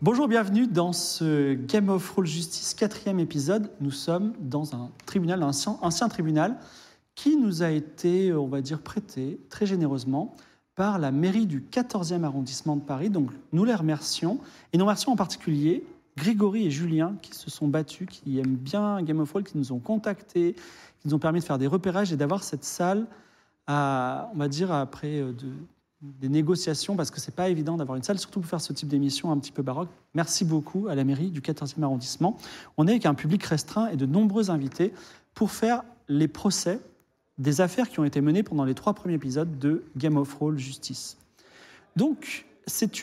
Bonjour, bienvenue dans ce Game of Roll Justice quatrième épisode. Nous sommes dans un tribunal, un ancien, tribunal, qui nous a été, on va dire, prêté très généreusement par la mairie du 14e arrondissement de Paris. Donc nous les remercions. Et nous remercions en particulier Grégory et Julien qui se sont battus, qui aiment bien Game of Roll, qui nous ont contactés, qui nous ont permis de faire des repérages et d'avoir cette salle, à, on va dire, après euh, de- des négociations, parce que c'est pas évident d'avoir une salle, surtout pour faire ce type d'émission un petit peu baroque. Merci beaucoup à la mairie du 14e arrondissement. On est avec un public restreint et de nombreux invités pour faire les procès des affaires qui ont été menées pendant les trois premiers épisodes de Game of Roll Justice. Donc,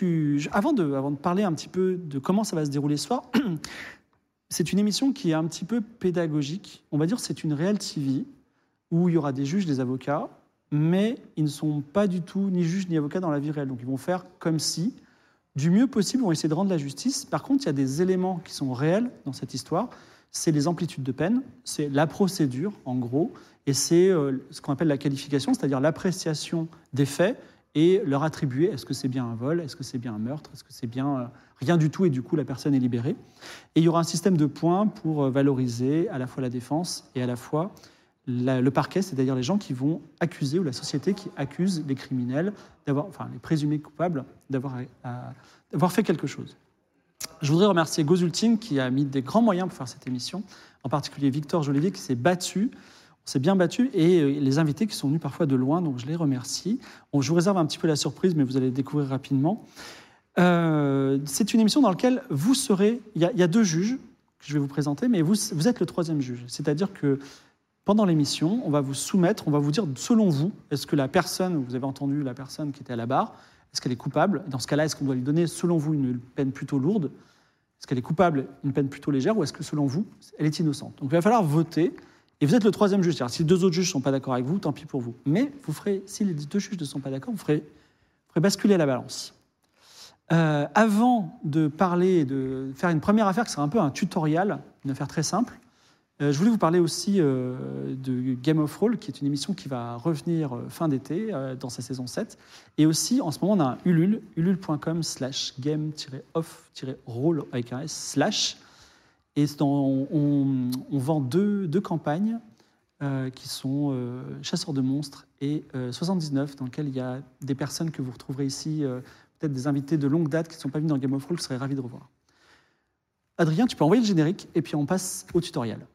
une- avant, de, parler un petit peu de comment ça va se dérouler ce soir, c'est une émission qui est un petit peu pédagogique. On va dire c'est une réelle TV où il y aura des juges, des avocats, mais ils ne sont pas du tout ni juges ni avocats dans la vie réelle. Donc ils vont faire comme si, du mieux possible, ils vont essayer de rendre la justice. Par contre, il y a des éléments qui sont réels dans cette histoire. C'est les amplitudes de peine, c'est la procédure, en gros, et c'est euh, ce qu'on appelle la qualification, c'est-à-dire l'appréciation des faits et leur attribuer est-ce que c'est bien un vol, est-ce que c'est bien un meurtre, est-ce que c'est bien euh, rien du tout et du coup la personne est libérée. Et il y aura un système de points pour euh, valoriser à la fois la défense et à la fois le parquet, c'est-à-dire les gens qui vont accuser ou la société qui accuse les criminels d'avoir, enfin les présumés coupables d'avoir à- d'avoir fait quelque chose. Je voudrais remercier Gozulting qui a mis des grands moyens pour faire cette émission, en particulier Victor Jolivier qui s'est battu. On s'est bien battu et euh, les invités qui sont venus parfois de loin, donc je les remercie. Je vous réserve un petit peu la surprise, mais vous allez le découvrir rapidement. Euh, c'est une émission dans laquelle vous serez. Il y, a, il y a deux juges que je vais vous présenter, mais vous, vous êtes le troisième juge. C'est-à-dire que pendant l'émission, on va vous soumettre, on va vous dire, selon vous, est-ce que la personne, vous avez entendu la personne qui était à la barre, est-ce qu'elle est coupable? Dans ce cas-là, est-ce qu'on doit lui donner, selon vous, une peine plutôt lourde? Est-ce qu'elle est coupable, une peine plutôt légère Ou est-ce que, selon vous, elle est innocente? Donc il va falloir voter. Et vous êtes le troisième juge. Si deux autres juges ne sont pas d'accord avec vous, tant pis pour vous. Mais vous ferez, si les deux juges ne sont pas d'accord, vous ferez, basculer la balance. Euh, avant de parler, de faire une première affaire qui sera un peu un tutoriel, une affaire très simple, euh, je voulais vous parler aussi euh, de Game of Roll, qui est une émission qui va revenir euh, fin d'été, dans sa saison 7. Et aussi, en ce moment, on a un Ulule, ulule.com slash game-off-roll avec un S, slash. Et on, vend deux, deux campagnes qui sont Chasseurs de monstres et euh, 79, dans lesquelles il y a des personnes que vous retrouverez ici, peut-être des invités de longue date qui ne sont pas venus dans Game of Roll, que je serais ravi de revoir. Adrien, tu peux envoyer le générique et puis on passe au tutoriel.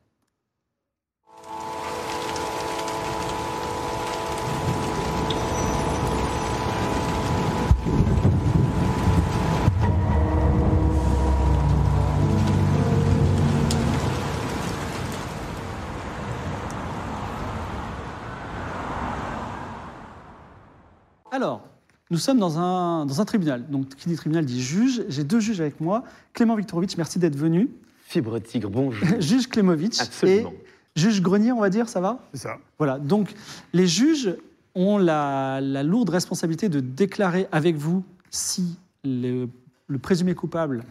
Alors, nous sommes dans un, dans un tribunal. Donc, qui dit tribunal dit juge. J'ai deux juges avec moi. Clément Viktorovitch, merci d'être venu. Fibre tigre, bonjour. juge Klemovitch. Absolument. Et juge Grenier, on va dire, ça va? C'est ça. Voilà. Donc, les juges ont la, la lourde responsabilité de déclarer avec vous si le, le présumé coupable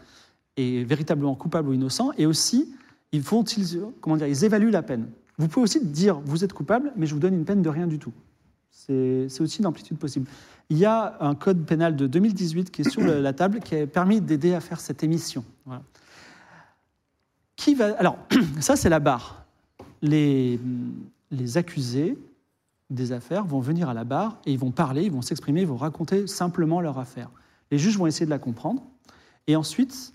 est véritablement coupable ou innocent. Et aussi, ils font, ils, comment dire, ils évaluent la peine. Vous pouvez aussi dire vous êtes coupable, mais je vous donne une peine de rien du tout. C'est aussi une amplitude possible. Il y a un code pénal de 2018 qui est sur la table qui a permis d'aider à faire cette émission. Qui va Alors, ça c'est la barre. Les, les accusés des affaires vont venir à la barre et ils vont parler, ils vont s'exprimer, ils vont raconter simplement leur affaire. Les juges vont essayer de la comprendre. Et ensuite,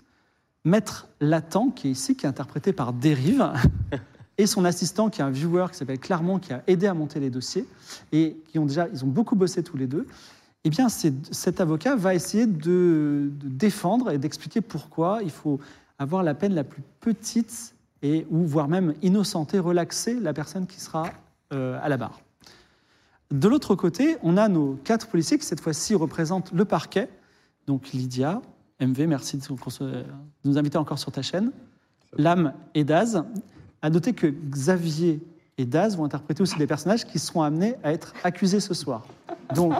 Maître Latent, qui est ici, qui est interprété par Dérive, et son assistant, qui est un viewer qui s'appelle Clermont, qui a aidé à monter les dossiers, et qui ont déjà, ils ont beaucoup bossé tous les deux. Eh bien, cet avocat va essayer de, de défendre et d'expliquer pourquoi il faut avoir la peine la plus petite et ou voire même innocenter, relaxer la personne qui sera euh, à la barre. De l'autre côté, on a nos quatre policiers qui, cette fois-ci, représentent le parquet. Donc Lydia, MV, merci se- de nous inviter encore sur ta chaîne. Lame et Daz. À noter que Xavier et Daz vont interpréter aussi des personnages qui seront amenés à être accusés ce soir. Donc,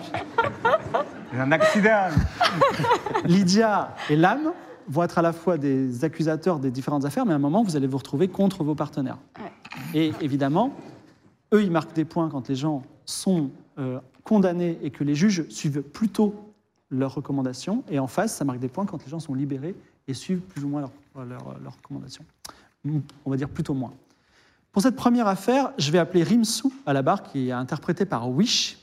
Un accident Lydia et Lame vont être à la fois des accusateurs des différentes affaires, mais à un moment, vous allez vous retrouver contre vos partenaires. Et évidemment, eux, ils marquent des points quand les gens sont euh, condamnés et que les juges suivent plutôt leurs recommandations. Et en face, ça marque des points quand les gens sont libérés et suivent plus ou moins leurs recommandations. On va dire plutôt moins. Pour cette première affaire, je vais appeler Rimsou à la barre, qui est interprété par Wish.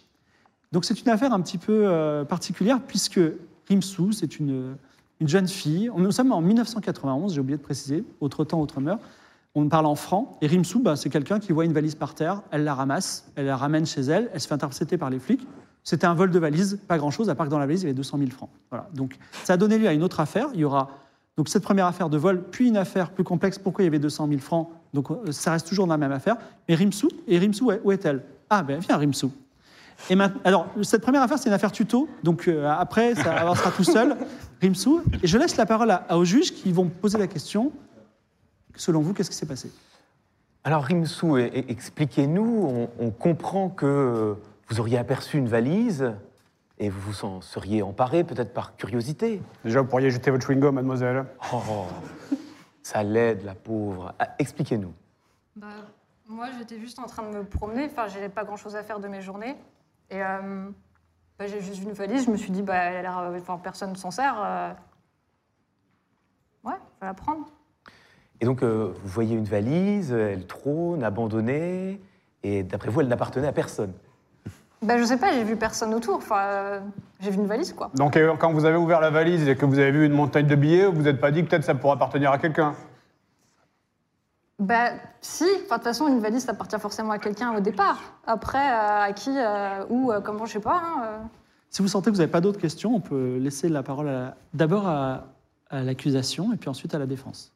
Donc c'est une affaire un petit peu euh, particulière puisque Rimsou, c'est une, une jeune fille. Nous sommes en 1991, j'ai oublié de préciser, autre temps, autre meurt. On parle en franc. Et Rimsou, bah, c'est quelqu'un qui voit une valise par terre, elle la ramasse, elle la ramène chez elle, elle se fait intercepter par les flics. C'était un vol de valise, pas grand-chose, à part que dans la valise, il y avait 200 000 francs. Voilà. Donc ça a donné lieu à une autre affaire. Il y aura donc cette première affaire de vol, puis une affaire plus complexe. Pourquoi il y avait 200 000 francs? Donc euh, ça reste toujours dans la même affaire. Mais Rimsou, et Rimsou, où est- où est-elle? Ah, ben viens Rimsou. Et maintenant, alors, cette première affaire, c'est une affaire tuto. Donc, euh, après, ça avancera tout seul. Rimsou. Et je laisse la parole à, à- aux juges qui vont poser la question. Selon vous, qu'est-ce qui s'est passé? Alors, Rimsou, e- e- expliquez-nous, on, on comprend que vous auriez aperçu une valise et vous vous en seriez emparé, peut-être par curiosité. Déjà, vous pourriez jeter votre chewing-gum, mademoiselle. Oh, ça l'aide, la pauvre. Ah, expliquez-nous. Bah, moi, j'étais juste en train de me promener. Enfin, j'avais pas grand-chose à faire de mes journées. Et euh, bah, j'ai juste vu une valise. Je me suis dit, bah, elle a l'air, euh, enfin, personne s'en sert. euh. Ouais, vais la prendre. Et donc, euh, vous voyez une valise, elle trône, abandonnée, et d'après vous, elle n'appartenait à personne. Bah, je sais pas, j'ai vu personne autour. Enfin, euh, j'ai vu une valise, quoi. Donc, euh, quand vous avez ouvert la valise et que vous avez vu une montagne de billets, vous vous êtes pas dit que peut-être ça pourrait appartenir à quelqu'un? Bah, si. Enfin, de toute façon, une valise, ça appartient forcément à quelqu'un au départ. Après, euh, à qui, euh, euh, comment, je sais pas. hein, euh. Si vous sentez que vous n'avez pas d'autres questions, on peut laisser la parole d'abord à, à l'accusation et puis ensuite à la défense.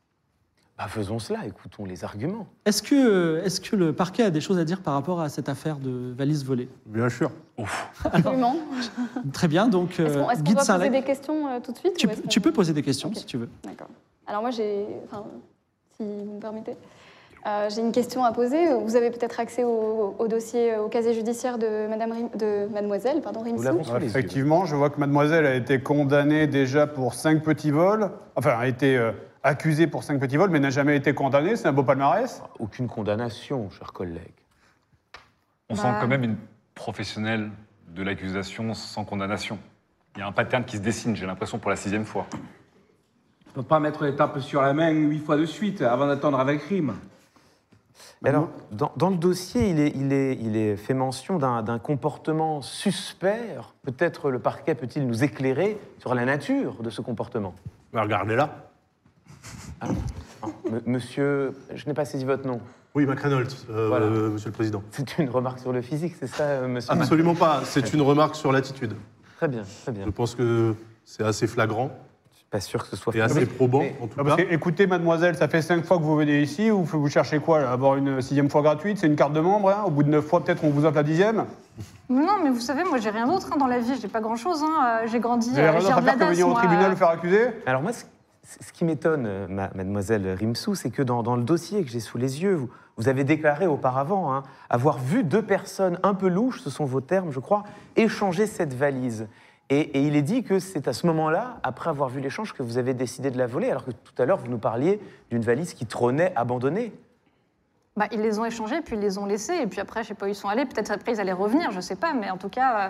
Bah, faisons cela, écoutons les arguments. Est-ce que, est que le parquet a des choses à dire par rapport à cette affaire de valise volée? Bien sûr. Absolument. Très bien, donc Est-ce qu'on euh, est-ce qu'on de doit poser des questions euh, tout de suite tu, ou peux poser des questions si tu veux. D'accord. Alors moi, j'ai, enfin, si vous me permettez, euh, j'ai une question à poser. Vous avez peut-être accès au, au dossier, euh, au casier judiciaire de Madame, Rim- de Mademoiselle, pardon, Rimsou. Effectivement, je vois que mademoiselle a été condamnée déjà pour cinq petits vols. Enfin, a été euh, accusée pour cinq petits vols, mais n'a jamais été condamnée. C'est un beau palmarès. Aucune condamnation, chers collègues. On Bah. sent quand même une professionnelle de l'accusation sans condamnation. Il y a un pattern qui se dessine, j'ai l'impression, pour la sixième fois. On ne peut pas mettre les tapes sur la main huit fois de suite avant d'attendre avec rime. Et Alors, dans, dans le dossier, il est, il est, il est fait mention d'un comportement suspect. Peut-être le parquet peut-il nous éclairer sur la nature de ce comportement? Bah, Regardez-là. Ah, Monsieur, je n'ai pas saisi votre nom. Oui, McReynolds, euh, Voilà. euh, monsieur le président. C'est une remarque sur le physique, c'est ça, euh, monsieur Absolument pas. C'est une remarque sur l'attitude. Très bien, très bien. Je pense que c'est assez flagrant Je suis pas sûr que ce soit et assez probant, Mais- en tout Ah, parce cas. que, écoutez, mademoiselle, ça fait cinq fois que vous venez ici. Vous, vous cherchez quoi là Avoir une sixième fois gratuite C'est une carte de membre hein Au bout de neuf fois, peut-être, on vous offre la dixième Non, mais vous savez, moi, j'ai rien d'autre hein, dans la vie. J'ai pas grand-chose. hein. Euh, J'ai grandi Vous avez euh, rien j'ai d'autre à faire que venir au moi, tribunal euh. vous faire accuser? Alors moi, ce, ce qui m'étonne, euh, ma- mademoiselle Rimsou, c'est que dans, dans le dossier que j'ai sous les yeux, vous, vous avez déclaré auparavant hein, avoir vu deux personnes un peu louches, ce sont vos termes, je crois, échanger cette valise. Et, et il est dit que c'est à ce moment-là, après avoir vu l'échange, que vous avez décidé de la voler, alors que tout à l'heure, vous nous parliez d'une valise qui trônait abandonnée. Bah, ils les ont échangés, puis ils les ont laissés, et puis après, je sais pas où ils sont allés. Peut-être après, ils allaient revenir, je sais pas, mais en tout cas, euh,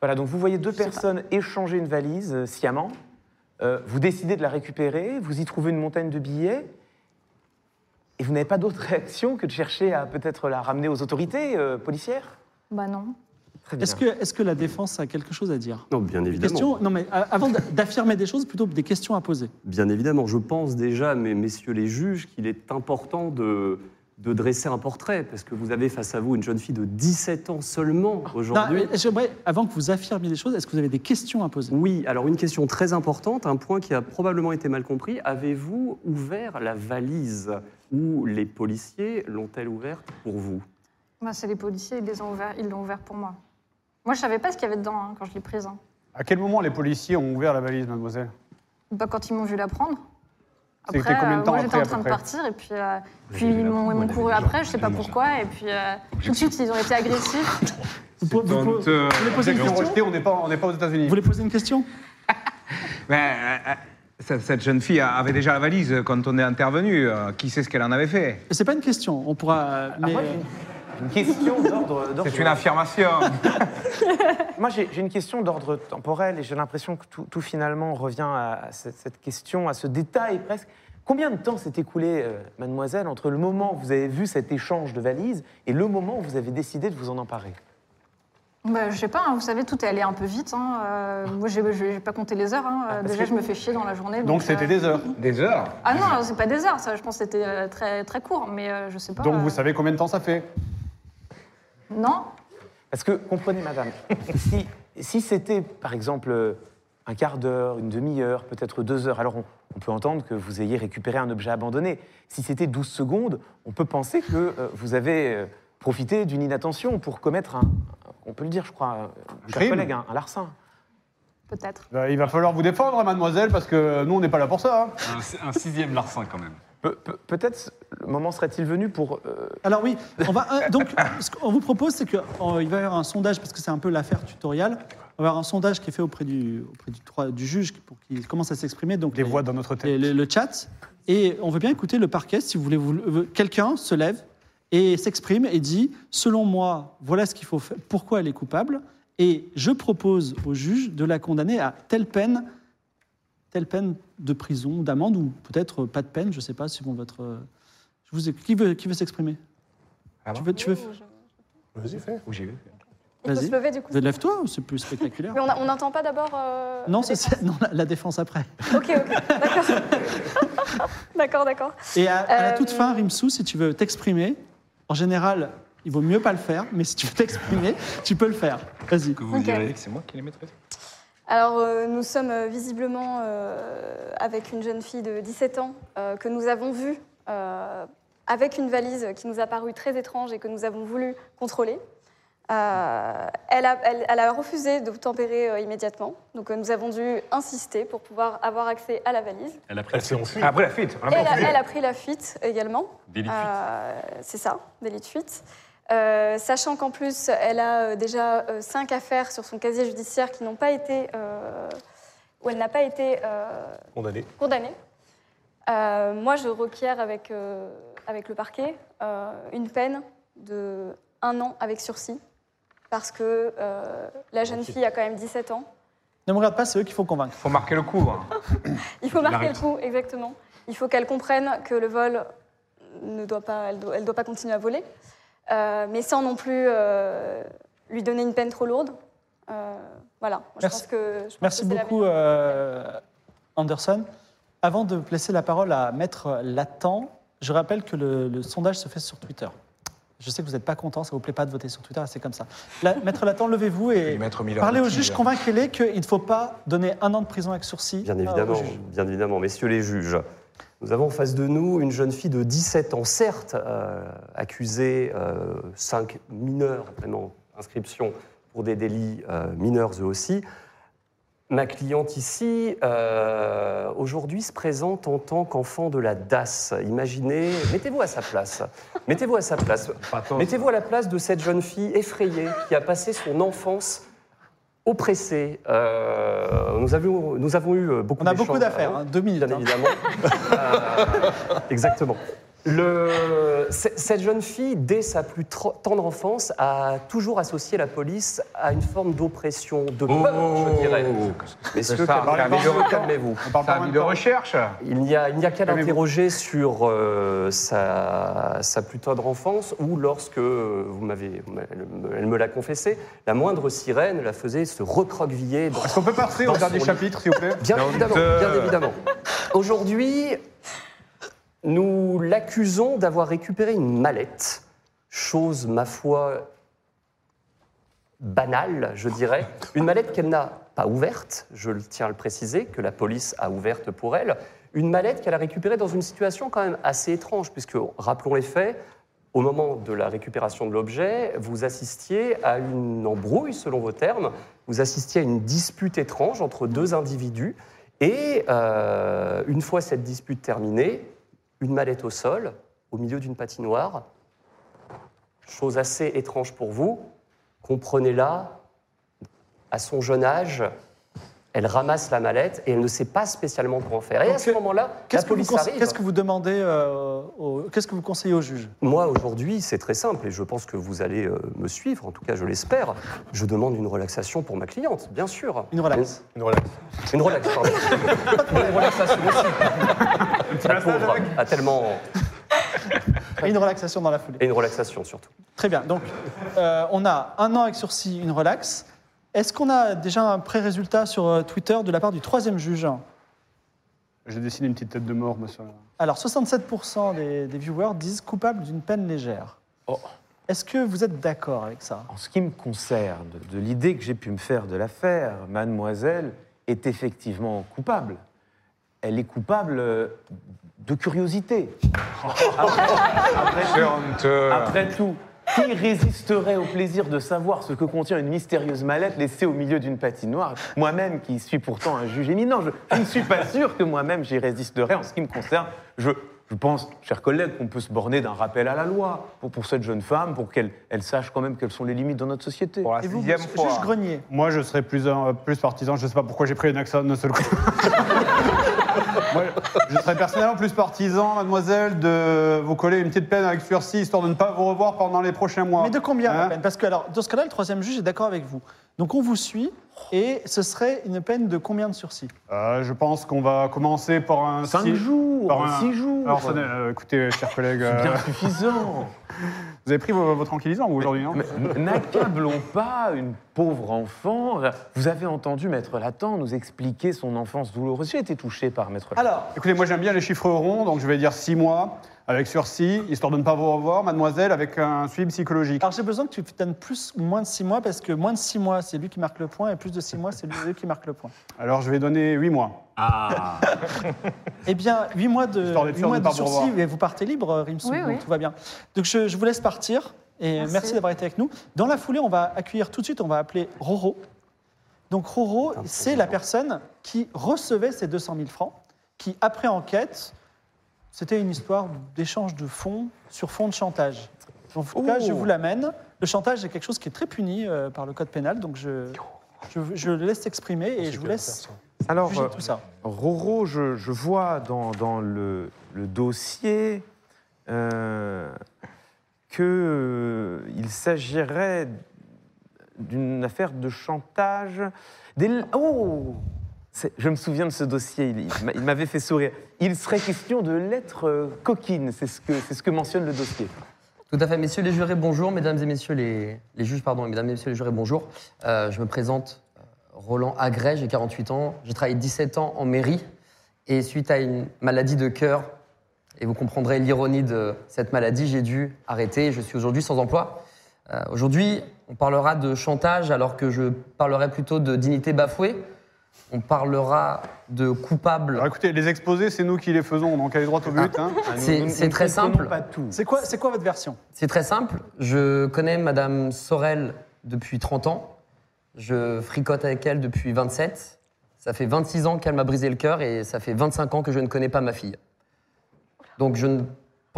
Voilà, donc vous voyez deux personnes échanger une valise euh, sciemment, euh, vous décidez de la récupérer, vous y trouvez une montagne de billets, et vous n'avez pas d'autre réaction que de chercher à peut-être la ramener aux autorités euh, policières? Bah non. Très bien. Est-ce que, est que la défense a quelque chose à dire? Non, bien évidemment. questions? Non, mais euh, avant d'a- d'affirmer des choses, plutôt des questions à poser. Bien évidemment. Je pense déjà, mais messieurs les juges, qu'il est important de, de dresser un portrait, parce que vous avez face à vous une jeune fille de 17 ans seulement aujourd'hui. Euh, J'aimerais, avant que vous affirmiez des choses, est-ce que vous avez des questions à poser? Oui, alors une question très importante, un point qui a probablement été mal compris. Avez-vous ouvert la valise ou les policiers l'ont-elle ouverte pour vous? Bah, c'est les policiers, ils les ont ouverts, ils l'ont ouvert pour moi. Moi, je savais pas ce qu'il y avait dedans hein, quand je l'ai prise. hein. À quel moment les policiers ont ouvert la valise, mademoiselle? Bah, quand ils m'ont vu la prendre. C'était Après, combien de euh, temps moi, j'étais après, en train de partir et puis, euh, puis ils m'ont ils m'ont couru après, je sais pas pourquoi, et puis euh, tout de suite, ils ont été agressifs. Vous, po- vous po- honteux. vous voulez poser une question rejeté, on n'est pas, on n'est pas aux États-Unis. Vous voulez poser une question? Euh, euh, cette, cette jeune fille avait déjà la valise quand on est intervenu. Euh, Qui sait ce qu'elle en avait fait? C'est pas une question. On pourra. euh, mais- moi, j'ai Une question d'ordre. d'ordre- C'est une affirmation. Moi, j'ai j'ai une question d'ordre temporel et j'ai l'impression que tout, tout finalement revient à, à cette, cette question, à ce détail presque. Combien de temps s'est écoulé, euh, mademoiselle, entre le moment où vous avez vu cet échange de valises et le moment où vous avez décidé de vous en emparer? Bah, je sais pas, hein, vous savez, tout est allé un peu vite. hein, euh, moi, j'ai j'ai pas compté les heures. hein, euh, Ah, déjà, que- je me fais chier dans la journée. Donc c'était des heures. Des heures. Ah non, c'est pas des heures, ça. Je pense que c'était euh, très, très court, mais euh, je sais pas. Donc euh, vous savez combien de temps ça fait? Non Parce que, comprenez, madame, si, si c'était, par exemple, un quart d'heure, une demi-heure, peut-être deux heures, alors on, on peut entendre que vous ayez récupéré un objet abandonné. Si c'était 12 secondes, on peut penser que euh, vous avez euh, profité d'une inattention pour commettre un, on peut le dire, je crois, euh, mon cher crime. collègue, un, un larcin. Peut-être. Bah, Il va falloir vous défendre, mademoiselle, parce que nous, on n'est pas là pour ça. hein. Un, un sixième larcin quand même. Pe- pe- Peut-être le moment serait-il venu pour... euh, Alors oui, on va euh, donc ce qu'on vous propose, c'est qu'il va y avoir un sondage parce que c'est un peu l'affaire tutoriel. On va avoir un sondage qui est fait auprès du auprès du, juge pour qu'il commence à s'exprimer. Donc les- voix dans notre tête. et le, le chat. Et on veut bien écouter le parquet. Si vous voulez, vous, euh, quelqu'un se lève et s'exprime et dit selon moi, voilà ce qu'il faut faire. Pourquoi elle est coupable Et je propose au juge de la condamner à telle peine, telle peine de prison, d'amende ou peut-être pas de peine. Je ne sais pas suivant votre. euh, Je vous ai- qui veut qui veut s'exprimer? Ah Tu veux, tu veux Vas-y, fais. Où j'ai vu Il faut Vas-y. se lever du coup. Lève-toi, c'est plus spectaculaire? Mais on n'entend pas d'abord. euh, Non, la non, la, la défense après. Ok, ok, d'accord. d'accord, d'accord. Et à, à la toute Euh, fin, Rimsou, si tu veux t'exprimer, en général, il vaut mieux pas le faire, mais si tu veux t'exprimer, tu peux le faire. Vas-y. Que vous Ok. direz que c'est moi qui les maîtrise Alors, euh, nous sommes euh, visiblement euh, avec une jeune fille de 17 ans euh, que nous avons vue euh, avec une valise qui nous a paru très étrange et que nous avons voulu contrôler. Euh, elle, a, elle- elle a refusé de tempérer euh, immédiatement, donc euh, nous avons dû insister pour pouvoir avoir accès à la valise. Elle a pris Elle la fuite. enfuie. Après la fuite. on a Et elle, a, a pris la fuite également. Délit de fuite. C'est ça, délit de fuite. Euh, sachant qu'en plus, elle a euh, déjà euh, cinq affaires sur son casier judiciaire qui n'ont pas été, euh, où elle n'a pas été euh, Condamné. condamnée. Euh, moi, je requiers avec, euh, avec le parquet euh, une peine de un an avec sursis, parce que euh, la jeune fille a quand même 17 ans. Ne me regarde pas, c'est eux qu'il faut convaincre. Faut marquer le coup. hein. Il faut marquer le coup, exactement. Il faut qu'elle comprenne que le vol ne doit pas, elle doit, elle doit pas continuer à voler, mais sans non plus euh, lui donner une peine trop lourde. Euh, voilà. Je Merci. pense que, je pense Merci que c'est la beaucoup, euh, Anderson. Avant de laisser la parole à Maître Latent, je rappelle que le, le sondage se fait sur Twitter. Je sais que vous n'êtes pas content, ça ne vous plaît pas de voter sur Twitter, c'est comme ça. Maître Latent, levez-vous Et et Maître Miller parlez au juge, convainquez-les qu'il ne faut pas donner un an de prison avec sursis. Bien euh, évidemment, bien évidemment, messieurs les juges. Nous avons en face de nous une jeune fille de 17 ans, certes euh, accusée, euh, cinq mineurs, vraiment, inscription pour des délits euh, mineurs eux aussi. Ma cliente ici, euh, aujourd'hui, se présente en tant qu'enfant de la DAS. Imaginez, mettez-vous à sa place. Mettez-vous à sa place. Mettez-vous à la place de cette jeune fille effrayée qui a passé son enfance oppressée. Euh, nous, avons, nous avons eu euh, beaucoup On a beaucoup d'affaires, hein, deux minutes. Bien hein. évidemment. Euh, exactement. Le- cette jeune fille, dès sa plus tendre enfance, a toujours associé la police à une forme d'oppression, de peur, je dirais. Messieurs, Oh. calmez-vous, même de recherche. Il n'y a, il n'y a qu'à l'interroger sur euh, sa, sa plus tendre enfance ou lorsque, euh, vous m'avez, elle, me- l'a confessé, la moindre sirène la faisait se recroqueviller dans Est-ce qu'on peut passer Dans au dernier chapitre, s'il vous plaît? Bien évidemment, bien évidemment. Aujourd'hui, nous l'accusons d'avoir récupéré une mallette, chose, ma foi, banale, je dirais. Une mallette qu'elle n'a pas ouverte, je tiens à le préciser, que la police a ouverte pour elle. Une mallette qu'elle a récupérée dans une situation quand même assez étrange, puisque, rappelons les faits, au moment de la récupération de l'objet, vous assistiez à une embrouille, selon vos termes, vous assistiez à une dispute étrange entre deux individus, et euh, une fois cette dispute terminée, une mallette au sol, au milieu d'une patinoire, chose assez étrange pour vous, comprenez-la, à son jeune âge, elle ramasse la mallette et elle ne sait pas spécialement quoi en faire. Et à ce moment-là, la Qu'est-ce que, vous police conse- arrive. qu'est-ce que vous demandez euh, au- Qu'est-ce que vous conseillez au juge? Moi, aujourd'hui, c'est très simple et je pense que vous allez euh, me suivre, en tout cas, je l'espère. Je demande une relaxation pour ma cliente, bien sûr. Une relaxe. Une relax. Une relax, pardon. une relaxation aussi. La pauvre a tellement. Et une relaxation dans la foulée. Et une relaxation surtout. Très bien. Donc, euh, on a un an avec sursis, une relaxe. Est-ce qu'on a déjà un pré-résultat sur euh, Twitter de la part du troisième juge? J'ai dessiné une petite tête de mort, monsieur. Alors, 67% des, des viewers disent coupable d'une peine légère. Oh. Est-ce que vous êtes d'accord avec ça? En ce qui me concerne, de l'idée que j'ai pu me faire de l'affaire, mademoiselle est effectivement coupable. Elle est coupable euh, de curiosité. Après tout, qui résisterait au plaisir de savoir ce que contient une mystérieuse mallette laissée au milieu d'une patinoire? Moi-même, qui suis pourtant un juge éminent, je, je ne suis pas sûr que moi-même j'y résisterai. En ce qui me concerne, je, je pense, chers collègues, qu'on peut se borner d'un rappel à la loi pour, pour cette jeune femme, pour qu'elle elle sache quand même quelles sont les limites dans notre société. Pour la Et vous, sixième monsieur- fois. juge Grenier Moi, je serais plus, un- plus partisan. Je ne sais pas pourquoi j'ai pris une accent d'un seul coup. Moi, je serais personnellement plus partisan, mademoiselle, de vous coller une petite peine avec sursis, histoire de ne pas vous revoir pendant les prochains mois. Mais de combien la Hein peine? Parce que, alors, dans ce cas-là, le troisième juge est d'accord avec vous. Donc, on vous suit et ce serait une peine de combien de sursis? Euh, Je pense qu'on va commencer par un... Cinq six- jours, par un- six jours. Alors, ça n'est- euh, écoutez, chers collègues, C'est bien euh, suffisant. vous avez pris vos, vos tranquillisants vous, aujourd'hui, non? Mais N'accablons pas une pauvre enfant. Vous avez entendu Maître Latent nous expliquer son enfance douloureuse. J'ai été touché par Maître Latent. Alors, Écoutez, moi j'aime bien les chiffres ronds, donc je vais dire 6 mois avec sursis, histoire de ne pas vous revoir, mademoiselle, avec un suivi psychologique. alors j'ai besoin que tu donnes plus ou moins de 6 mois parce que moins de 6 mois, c'est lui qui marque le point et plus de 6 mois, c'est lui qui marque le point. Alors je vais donner 8 mois. Ah Eh bien, 8 mois de, Histoire d'être huit de mois de sursis et vous partez libre, Rimsou, Oui, donc oui. tout va bien. Donc je, je vous laisse partir et merci, Merci. d'avoir été avec nous. Dans la foulée, on va accueillir tout de suite, on va appeler Roro. Donc Roro, c'est la personne qui recevait ces 200 000 francs, qui, après enquête, c'était une histoire d'échange de fonds sur fond de chantage. En tout cas, Oh. je vous l'amène. Le chantage est quelque chose qui est très puni euh, par le code pénal, donc je, je, je le laisse s'exprimer et je vous laisse Alors, juger euh, tout ça. Roro, je, je vois dans, dans le, le dossier euh, qu'il s'agirait d'une affaire de chantage. Des- Oh Je me souviens de ce dossier, il, il m'a- il m'avait fait sourire. Il serait question de lettres euh, coquines, c'est ce, que, mentionne le dossier. Tout à fait, messieurs les jurés, bonjour, mesdames et messieurs les, les juges, pardon, mesdames et messieurs les jurés, bonjour. Euh, je me présente, euh, Roland Agret, j'ai 48 ans, j'ai travaillé 17 ans en mairie, et suite à une maladie de cœur, et vous comprendrez l'ironie de cette maladie, j'ai dû arrêter, je suis aujourd'hui sans emploi. Aujourd'hui, on parlera de chantage, alors que je parlerai plutôt de dignité bafouée. On parlera de coupable. Alors écoutez, les exposés, c'est nous qui les faisons, donc allez droit au but. hein. Ah, nous- C'est- nous- nous c'est ne très comprenons simple. pas tout. C'est quoi, c'est quoi votre version? C'est très simple. Je connais Madame Sorel depuis 30 ans. Je fricote avec elle depuis 27. Ça fait 26 ans qu'elle m'a brisé le cœur et ça fait 25 ans que je ne connais pas ma fille. Donc je ne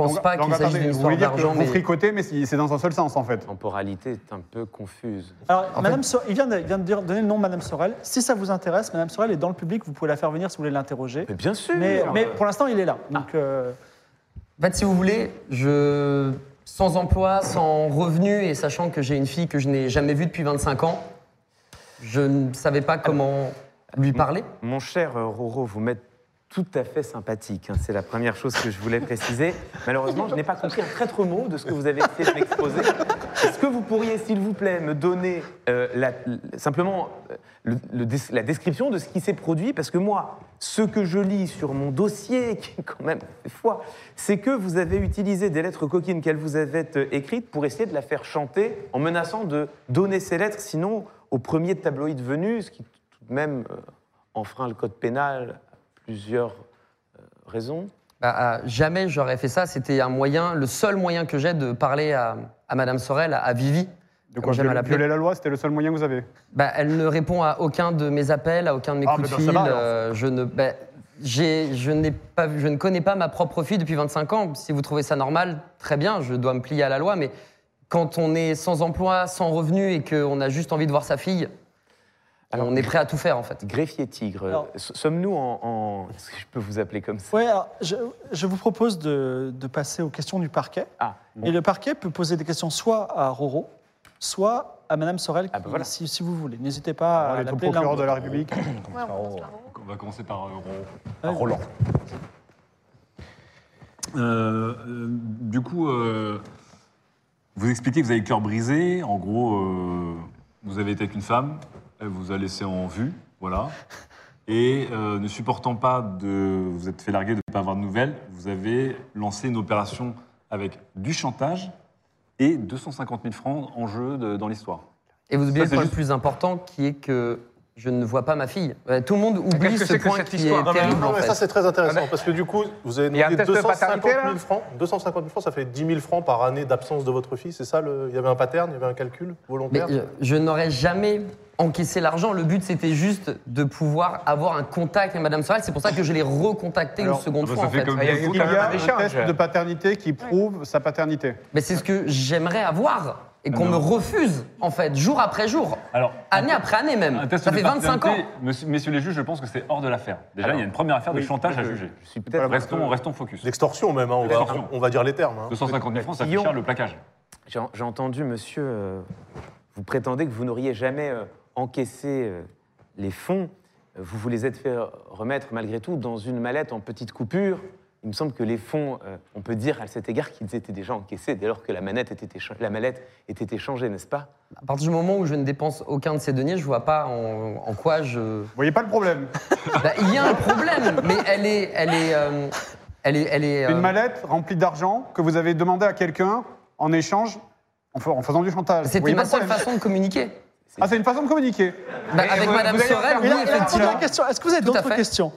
pense Donc- pas donc qu'il s'agisse d'une vous histoire voulez dire que d'argent. vous Mais... fricotez, mais c'est dans un seul sens en fait. La temporalité est un peu confuse. Alors, En Madame Sor- il vient de, il vient de dire- donner le nom de Madame Sorel. Si ça vous intéresse, Madame Sorel est dans le public, vous pouvez la faire venir si vous voulez l'interroger. Mais bien sûr Mais, mais pour l'instant, il est là. Donc, euh, En fait, si vous voulez, je... sans emploi, sans revenu et sachant que j'ai une fille que je n'ai jamais vue depuis 25 ans, je ne savais pas comment lui parler. Mon cher euh, Roro, vous m'êtes tout à fait sympathique. hein. C'est la première chose que je voulais préciser. Malheureusement, je n'ai pas compris un traître mot de ce que vous avez essayé de m'exposer. Est-ce que vous pourriez, s'il vous plaît, me donner euh, simplement euh, la description de ce qui s'est produit? Parce que moi, ce que je lis sur mon dossier, qui est quand même fois, c'est que vous avez utilisé des lettres coquines qu'elle vous avait euh, écrites pour essayer de la faire chanter en menaçant de donner ces lettres, sinon au premier tabloïd venu, ce qui tout de même enfreint le code pénal plusieurs euh, raisons. Bah, ah, jamais j'aurais fait ça. C'était un moyen, le seul moyen que j'ai de parler à, à Madame Sorel, à, à Vivi. De quoi j'aime à violer la loi, c'était le seul moyen que vous avez? Bah, elle ne répond à aucun de mes appels, à aucun de mes Ah, coups de ça fil. va, euh, je ne, bah, j'ai- je n'ai pas, vu- je ne connais pas ma propre fille depuis 25 ans. Si vous trouvez ça normal, très bien, je dois me plier à la loi. Mais quand on est sans emploi, sans revenu et qu'on a juste envie de voir sa fille, on est prêt à tout faire en fait. Greffier tigre, Alors- s- sommes-nous en, en- Est-ce que je peux vous appeler comme ça Ouais, alors je, je vous propose de, de passer aux questions du parquet. Ah, bon. Et le parquet peut poser des questions soit à Roro, soit à Madame Sorel, Ah, bah qui- voilà. si, si vous voulez. N'hésitez pas On à est au l'appeler l'un procureur de la. République. Ouais, on va commencer par euh, Roro. Ouais. Roland. Euh, euh, du coup, euh, vous expliquez que vous avez le cœur brisé. En gros, euh, vous avez été avec une femme, elle vous a laissé en vue, voilà. Et euh, ne supportant pas de vous êtes fait larguer de ne pas avoir de nouvelles, vous avez lancé une opération avec du chantage et 250 000 francs en jeu de- dans l'histoire. Et vous oubliez Ça, le c'est point juste- le plus important qui est que je ne vois pas ma fille. Euh, Tout le monde oublie qu'est-ce que ce c'est que point cette qui histoire est Non, mais terrible Non, en mais fait. ça, c'est très intéressant parce que du coup, vous avez Il y a un demandé test de 250 paternité, 000 là francs. 250 000 francs, ça fait 10 000 francs par année d'absence de votre fille. C'est ça le... Il y avait un pattern, il y avait un calcul Mais volontaire je, je n'aurais jamais encaissé l'argent. Le but, c'était juste de pouvoir avoir un contact avec Madame Sorel. C'est pour ça que je l'ai recontacté Alors, une seconde bah, fois, ça en fait comme- Il y a eu Vous, Il y quand même a un test de paternité qui prouve sa paternité. Mais c'est ce que j'aimerais avoir et qu'on Non. me refuse, en fait, jour après jour, Alors, année après année même. un test Ça de fait 25 ans. monsieur- messieurs les juges, je pense que c'est hors de l'affaire. Déjà, Alors, il y a une première affaire de chantage à juger. Je suis peut-être. Restons, restons focus. D'extorsion même, hein, on, va, D'extorsion. on va dire les termes. hein. 250 000 francs, ça fait Guillaume. cher le plaquage. J'ai j'ai entendu, monsieur, euh, vous prétendez que vous n'auriez jamais euh, encaissé euh, les fonds. Vous vous les êtes fait remettre malgré tout dans une mallette en petite coupure. Il me semble que les fonds, euh, on peut dire à cet égard qu'ils étaient déjà encaissés dès lors que la, manette était écha- la mallette était échangée, n'est-ce pas? À partir du moment où je ne dépense aucun de ces deniers, je vois pas en, en quoi je. Vous voyez pas le problème Bah, Il y a un problème, mais elle est, elle est, euh, elle est, elle est. Une mallette remplie d'argent que vous avez demandé à quelqu'un en échange en fa- en faisant du chantage. C'était ma le seule problème façon de communiquer. Ah, c'est une façon de communiquer. Bah, avec vous- Madame vous allez Sorel, faire- oui, Il a- il a posé effectivement. question. Est-ce que vous avez Tout à d'autres fait. questions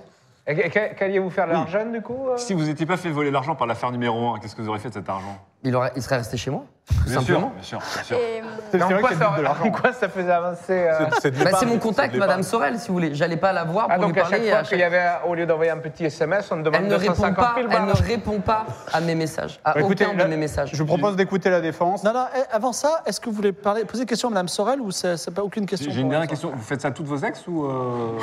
Et Qu'alliez-vous faire de l'argent, du coup euh Si vous n'étiez pas fait voler l'argent par l'affaire numéro 1, qu'est-ce que vous auriez fait de cet argent? Il, aurait, il serait resté chez moi, tout Bien sûr, simplement. bien sûr, bien sûr. Et, C'est Mais en vrai quoi qu'il y a ça- de l'argent. en quoi ça faisait avancer euh, C'est- Bah, c'est mon contact. Madame Sorel, si vous voulez. J'allais pas la voir pour Ah, donc lui chaque parler. et fois à qu'il y avait, au lieu d'envoyer un petit SMS, on demande Elle ne, répond 250 pas, 000 elle ne répond pas à mes messages, à Bah, écoutez, aucun là, de mes messages. Je vous propose d'écouter la défense. Non, non, eh, avant ça, est-ce que vous voulez parler, poser une question à Madame Sorel ou c'est c'est pas aucune question J'ai une pour dernière question. Vous faites ça à toutes vos ex ou euh,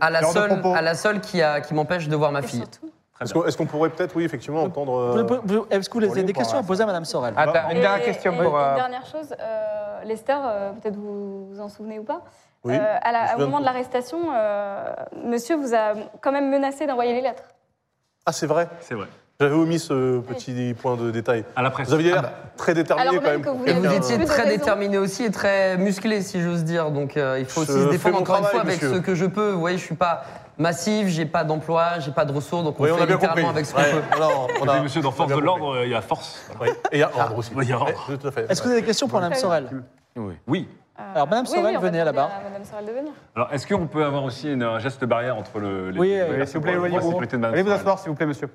À la de seule, propos. à la seule qui, a- qui m'empêche de voir ma et fille. surtout, Est-ce qu'on pourrait peut-être, oui, effectivement, entendre. Euh, Est-ce que vous avez des questions à poser à Madame Sorel une dernière question et pour. Une euh, dernière chose, euh, Lester, euh, peut-être vous vous en souvenez ou pas. Oui, Euh, à la- au moment de- l'arrestation, euh, monsieur vous a quand même menacé d'envoyer les lettres. Ah, c'est vrai. C'est vrai. J'avais omis ce petit point de détail. À la presse. Vous aviez l'air très déterminé Alors quand même même. que vous Et vous étiez très déterminé aussi et très musclé, si j'ose dire. Donc euh, il faut aussi se défendre encore une fois avec ce que je peux. Vous voyez, je suis pas massif, j'ai pas d'emploi, j'ai pas de ressources, donc on Oui, on fait a bien compris. littéralement avec ce qu'on Ouais, peut. non, on a- monsieur, dans Force de l'ordre, il y a force. Oui, Et il y a ordre aussi. Oui, il y a ordre. Oui, tout à fait. Est-ce que vous avez des questions pour Madame Très Sorel? Oui. Oui. Euh, Alors, Madame oui, Sorel, oui, on va venez à la demander barre. à Madame Sorel de venir. Alors, est-ce qu'on peut avoir aussi une- un geste barrière entre le, les Oui, Oui, S'il vous plaît, pour la éloignez-vous. sécurité de Madame Allez vous Sorel. asseoir, s'il vous plaît, monsieur.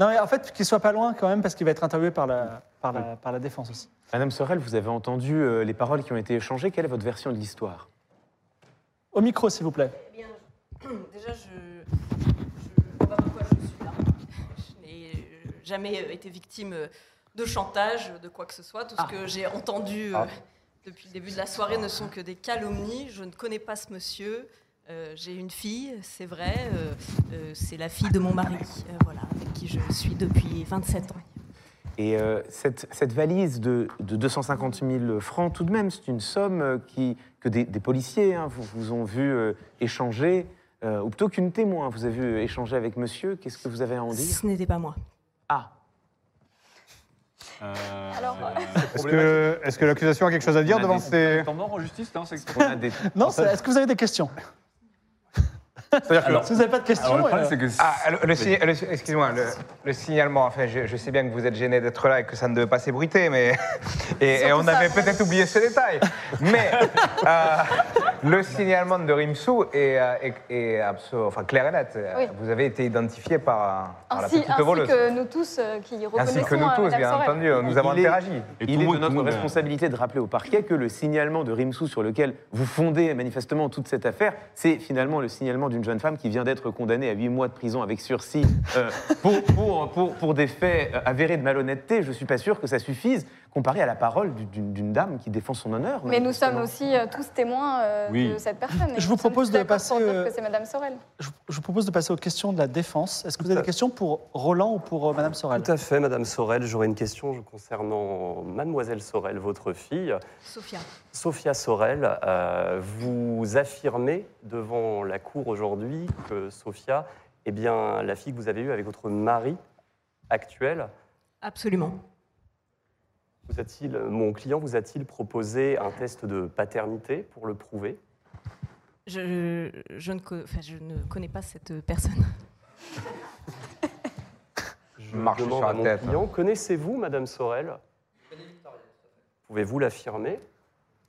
Non, mais en fait, qu'il soit pas loin quand même, parce qu'il va être interviewé par la, par la, par la défense aussi. Madame Sorel, vous avez entendu euh, les paroles qui ont été échangées. Quelle est votre version de l'histoire? Au micro, s'il vous plaît. Déjà, je ne vois pas pourquoi je suis là. Je n'ai euh, jamais euh, été victime euh, de chantage, de quoi que ce soit. Tout ce que j'ai entendu euh, depuis le début de la soirée ne sont que des calomnies. Je ne connais pas ce monsieur. Euh, j'ai une fille, c'est vrai. euh, euh, c'est la fille de mon mari, voilà, avec qui je suis depuis 27 ans. Et cette, cette valise de, de 250 000 francs, tout de même, c'est une somme qui, que des, des policiers hein, vous, vous ont vu échanger, euh, ou plutôt qu'une témoin vous a vu échanger avec monsieur. Qu'est-ce que vous avez à en dire? Ce n'était pas moi. Ah, Euh, Alors, Est-ce que, l'accusation a quelque chose à dire on devant des- ces... Temps mort en justice, non c'est- on a des- Non, c'est- est-ce que vous avez des questions? C'est-à-dire que Alors, Si vous n'avez pas de questions, euh. Ah, le, le sign- le- excuse-moi, le, le signalement, enfin, je, je sais bien que vous êtes gêné d'être là et que ça ne devait pas s'ébruiter, mais. Et, et on avait peut-être oublié ce détail. Mais. euh, le signalement de Rimsou est, euh, est- est absolu- enfin, clair et net. Oui. Vous avez été identifié par, par la petite ainsi voleuse. que nous tous euh, qui reconnaissons Ainsi que nous euh, tous, bien entendu. Nous avons Il est- interagi. Et Il est monde- de notre responsabilité de rappeler au parquet que le signalement de Rimsou sur lequel vous fondez manifestement toute cette affaire, c'est finalement le signalement d'une jeune femme qui vient d'être condamnée à 8 mois de prison avec sursis euh, pour, pour, pour, pour des faits euh, avérés de malhonnêteté. Je ne suis pas sûr que ça suffise comparé à la parole du- d'une dame qui défend son honneur. Mais nous sommes aussi euh, tous témoins euh, Oui. de cette personne. et Je vous propose de passer, euh, que c'est Madame Sorel. Je, je vous propose de passer aux questions de la défense. Est-ce que vous avez des questions pour Roland ou pour euh, Madame Sorel? Tout à fait, Madame Sorel. J'aurais une question concernant Mademoiselle Sorel, votre fille. Sophia. Sophia Sorel, euh, vous affirmez devant la cour aujourd'hui que Sophia est bien la fille que vous avez eue avec votre mari actuel? Absolument. Vous a-t-il, mon client vous a-t-il proposé un test de paternité pour le prouver? Je, je, ne, enfin, je ne connais pas cette personne. Je Marche demande sur la à mon tête. client, connaissez-vous Madame Sorel? Pouvez-vous l'affirmer?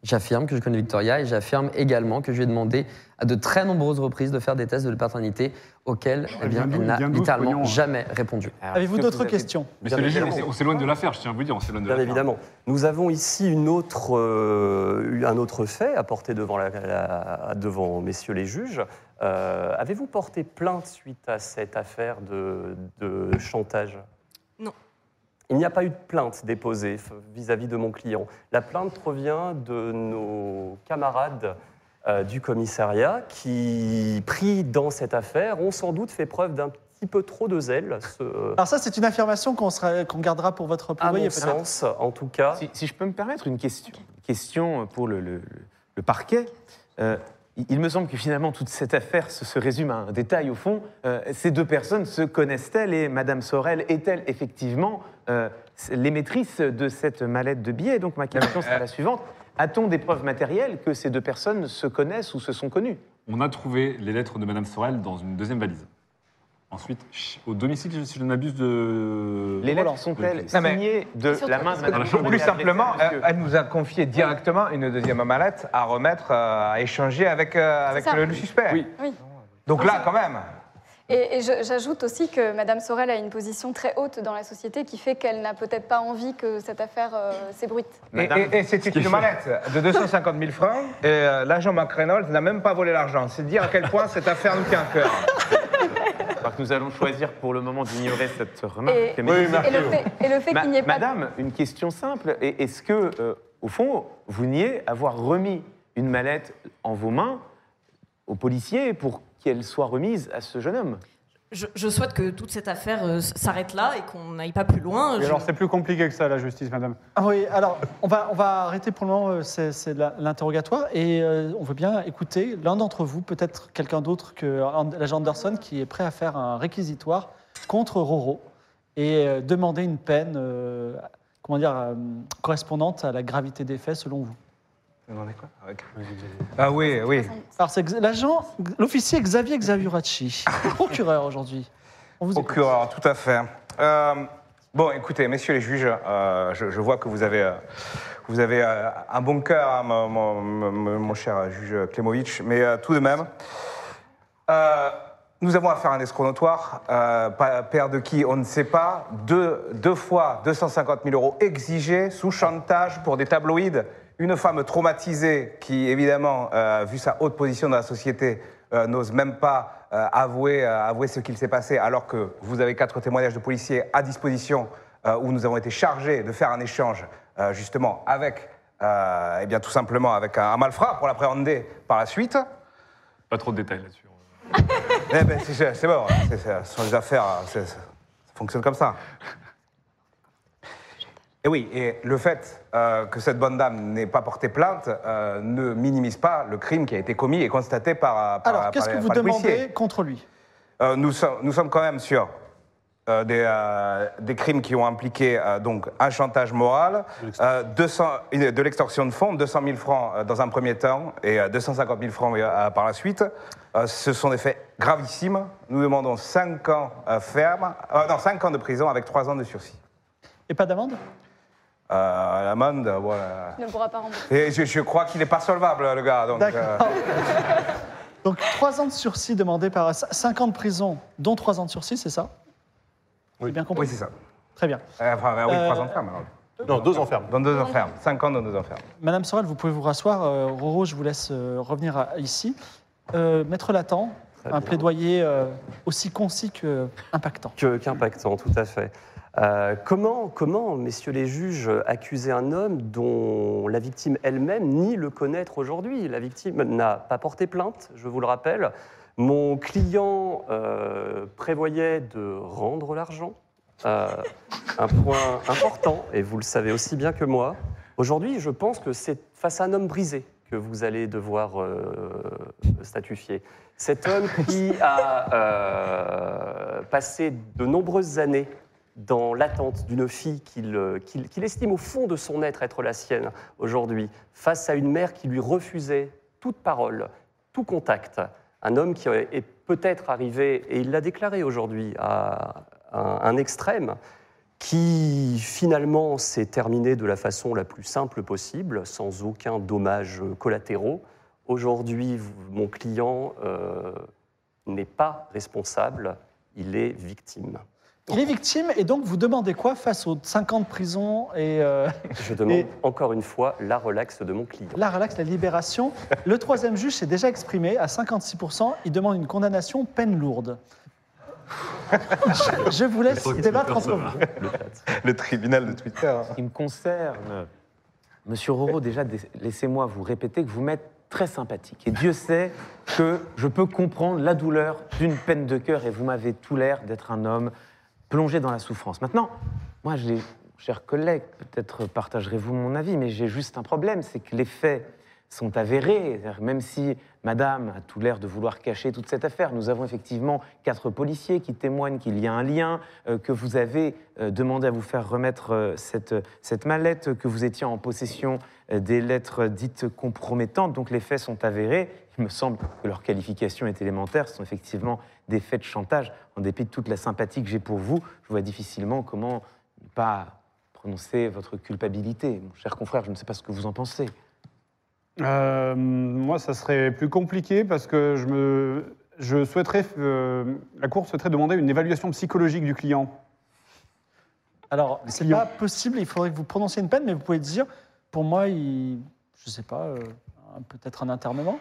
J'affirme que je connais Victoria et j'affirme également que je lui ai demandé à de très nombreuses reprises de faire des tests de paternité auxquels eh bien, elle n'a littéralement jamais répondu. Avez-vous d'autres avez- questions juge, on évidemment. s'é- on s'éloigne de l'affaire, je tiens à vous dire, on s'éloigne de Bien l'affaire. évidemment. Nous avons ici une autre, euh, un autre fait à porter devant, la- la- devant messieurs les juges. Euh, Avez-vous porté plainte suite à cette affaire de, de chantage? Non. Il n'y a pas eu de plainte déposée vis-à-vis de mon client. La plainte provient de nos camarades euh, du commissariat qui, pris dans cette affaire, ont sans doute fait preuve d'un petit peu trop de zèle. Ce- Alors ça, c'est une affirmation qu'on gardera pour votre à plaidoyer. mon peut-être. sens, en tout cas. Si, si je peux me permettre une question, question pour le, le- le- le parquet. Euh, il il me semble que finalement toute cette affaire se, se résume à un détail au fond. Euh, ces deux personnes se connaissent-elles et Madame Sorel est-elle effectivement euh, l'émettrice de cette mallette de billets Donc ma question sera la suivante. A-t-on des preuves matérielles que ces deux personnes se connaissent ou se sont connues? On a trouvé les lettres de Madame Sorel dans une deuxième valise. Ensuite, au domicile, si je ne m'abuse de... Les lettres sont-elles signées de la main de Madame Plus simplement, euh, elle nous a confié directement une deuxième mallette à remettre, euh, à échanger avec, euh, avec le, le suspect. Oui. Oui. Donc là, quand même. Et, j'ajoute aussi que Madame Sorel a une position très haute dans la société qui fait qu'elle n'a peut-être pas envie que cette affaire euh, s'ébruite. Et, Madame, et- et c'était une mallette de 250 000 francs. Et euh, l'agent McReynolds n'a même pas volé l'argent. C'est dire à quel point cette affaire nous tient à cœur. Crois que nous allons choisir pour le moment d'ignorer cette remarque. Et, Oui, merci. et le fait, et le fait qu'il n'y ait pas... Madame, une question simple. Est-ce que, euh, au fond, vous niez avoir remis une mallette en vos mains aux policiers pour qu'elle soit remise à ce jeune homme Je, je souhaite que toute cette affaire euh, s'arrête là et qu'on n'aille pas plus loin. Je- alors, c'est plus compliqué que ça, la justice, madame. Ah oui, alors on va, on va arrêter pour le moment, euh, c'est c'est la- l'interrogatoire, et euh, on veut bien écouter l'un d'entre vous, peut-être quelqu'un d'autre que l'agent Anderson, qui est prêt à faire un réquisitoire contre Roro et euh, demander une peine, euh, comment dire, euh, correspondante à la gravité des faits selon vous. Ah oui, oui. Alors c'est l'agent, l'officier Xavier Xavuracci, procureur aujourd'hui. On vous écoute. Procureur, tout à fait. Euh, bon, écoutez, messieurs les juges, euh, je, je vois que vous avez, euh, vous avez euh, un bon cœur, hein, mon, mon- mon- mon cher juge Klemovic, mais euh, tout de même, euh, nous avons affaire à un escroc notoire, euh, pa- père de qui on ne sait pas, deux, deux fois 250 000 euros exigés sous chantage pour des tabloïds, une femme traumatisée qui, évidemment, euh, vu sa haute position dans la société, euh, n'ose même pas euh, avouer, avouer ce qu'il s'est passé, alors que vous avez quatre témoignages de policiers à disposition où nous avons été chargés de faire un échange, justement, avec, eh bien, tout simplement, avec un, un malfrat pour l'appréhender par la suite. Pas trop de détails là-dessus. Eh ben, c'est bon, ce sont les affaires, ça fonctionne comme ça. Et oui, et le fait euh, que cette bonne dame n'ait pas porté plainte euh, ne minimise pas le crime qui a été commis et constaté par, euh, par, Alors, qu'est-ce que vous demandez contre lui? Euh, nous, sommes, nous sommes quand même sur euh, des, euh, des crimes qui ont impliqué euh, donc un chantage moral, 200 une- de l'extorsion de fonds, 200 000 francs euh, dans un premier temps et euh, 250 000 francs euh, par la suite. Euh, ce sont des faits gravissimes. Nous demandons 5 ans euh, ferme, euh, non 5 ans de prison avec 3 ans de sursis. Et pas d'amende? Euh, l'amende, voilà. Il ne pourra pas rembourser. Et je, je crois qu'il n'est pas solvable, le gars. Donc, euh, Donc 3 ans de sursis demandés par 5 ans de prison, dont 3 ans de sursis, c'est ça? J'ai bien compris oui, c'est ça. Très bien. Euh, Enfin, oui, Euh, trois ans de ferme. alors. Non, deux ans ferme. Dans deux ans ferme. Cinq ans dans deux ans ferme. Madame Sorel, vous pouvez vous rasseoir. Euh, Roro, je vous laisse euh, revenir à- ici. Euh, Maître Latan, un bien. plaidoyer euh, aussi concis que impactant. Que- Qu'impactant, tout à fait. Euh, comment, comment, messieurs les juges, accuser un homme dont la victime elle-même nie le connaître aujourd'hui? La victime n'a pas porté plainte, je vous le rappelle. Mon client euh, prévoyait de rendre l'argent. Euh, un point important, et vous le savez aussi bien que moi. Aujourd'hui, je pense que c'est face à un homme brisé que vous allez devoir statuifier. Cet homme qui a passé de nombreuses années dans l'attente d'une fille qu'il euh, qu'il- estime au fond de son être être la sienne aujourd'hui, face à une mère qui lui refusait toute parole, tout contact. Un homme qui est peut-être arrivé, et il l'a déclaré aujourd'hui, à un, extrême qui finalement s'est terminé de la façon la plus simple possible, sans aucun dommage collatéraux. Aujourd'hui, mon client euh, n'est pas responsable, il est victime. Il est victime et donc vous demandez quoi face aux 5 ans de prison et euh, Je demande Et- encore une fois la relaxe de mon client. la relax, la libération Le troisième juge s'est déjà exprimé à 56%. Il demande une condamnation peine lourde. Je, je vous laisse débattre entre vous. Le tribunal de Twitter. hein. Ce qui me concerne, Monsieur Roro, déjà, dé- laissez-moi vous répéter que vous m'êtes très sympathique. Et Dieu sait que je peux comprendre la douleur d'une peine de cœur et vous m'avez tout l'air d'être un homme plongé dans la souffrance. Maintenant, moi, chers collègues, peut-être partagerez-vous mon avis, mais j'ai juste un problème, c'est que les faits sont avérés. Même si Madame a tout l'air de vouloir cacher toute cette affaire, nous avons effectivement quatre policiers qui témoignent qu'il y a un lien, euh, que vous avez euh, demandé à vous faire remettre euh, cette, cette mallette, que vous étiez en possession des lettres dites compromettantes. Donc les faits sont avérés. Il me semble que leur qualification est élémentaire. Ce sont effectivement des faits de chantage. En dépit de toute la sympathie que j'ai pour vous, je vois difficilement comment ne pas prononcer votre culpabilité. Mon cher confrère, je ne sais pas ce que vous en pensez. Euh, moi, ça serait plus compliqué parce que je me, je souhaiterais, euh, la Cour souhaiterait demander une évaluation psychologique du client. Alors, c'est client. pas possible, il faudrait que vous prononciez une peine, mais vous pouvez dire, pour moi, il, je sais pas, euh, peut-être un internement.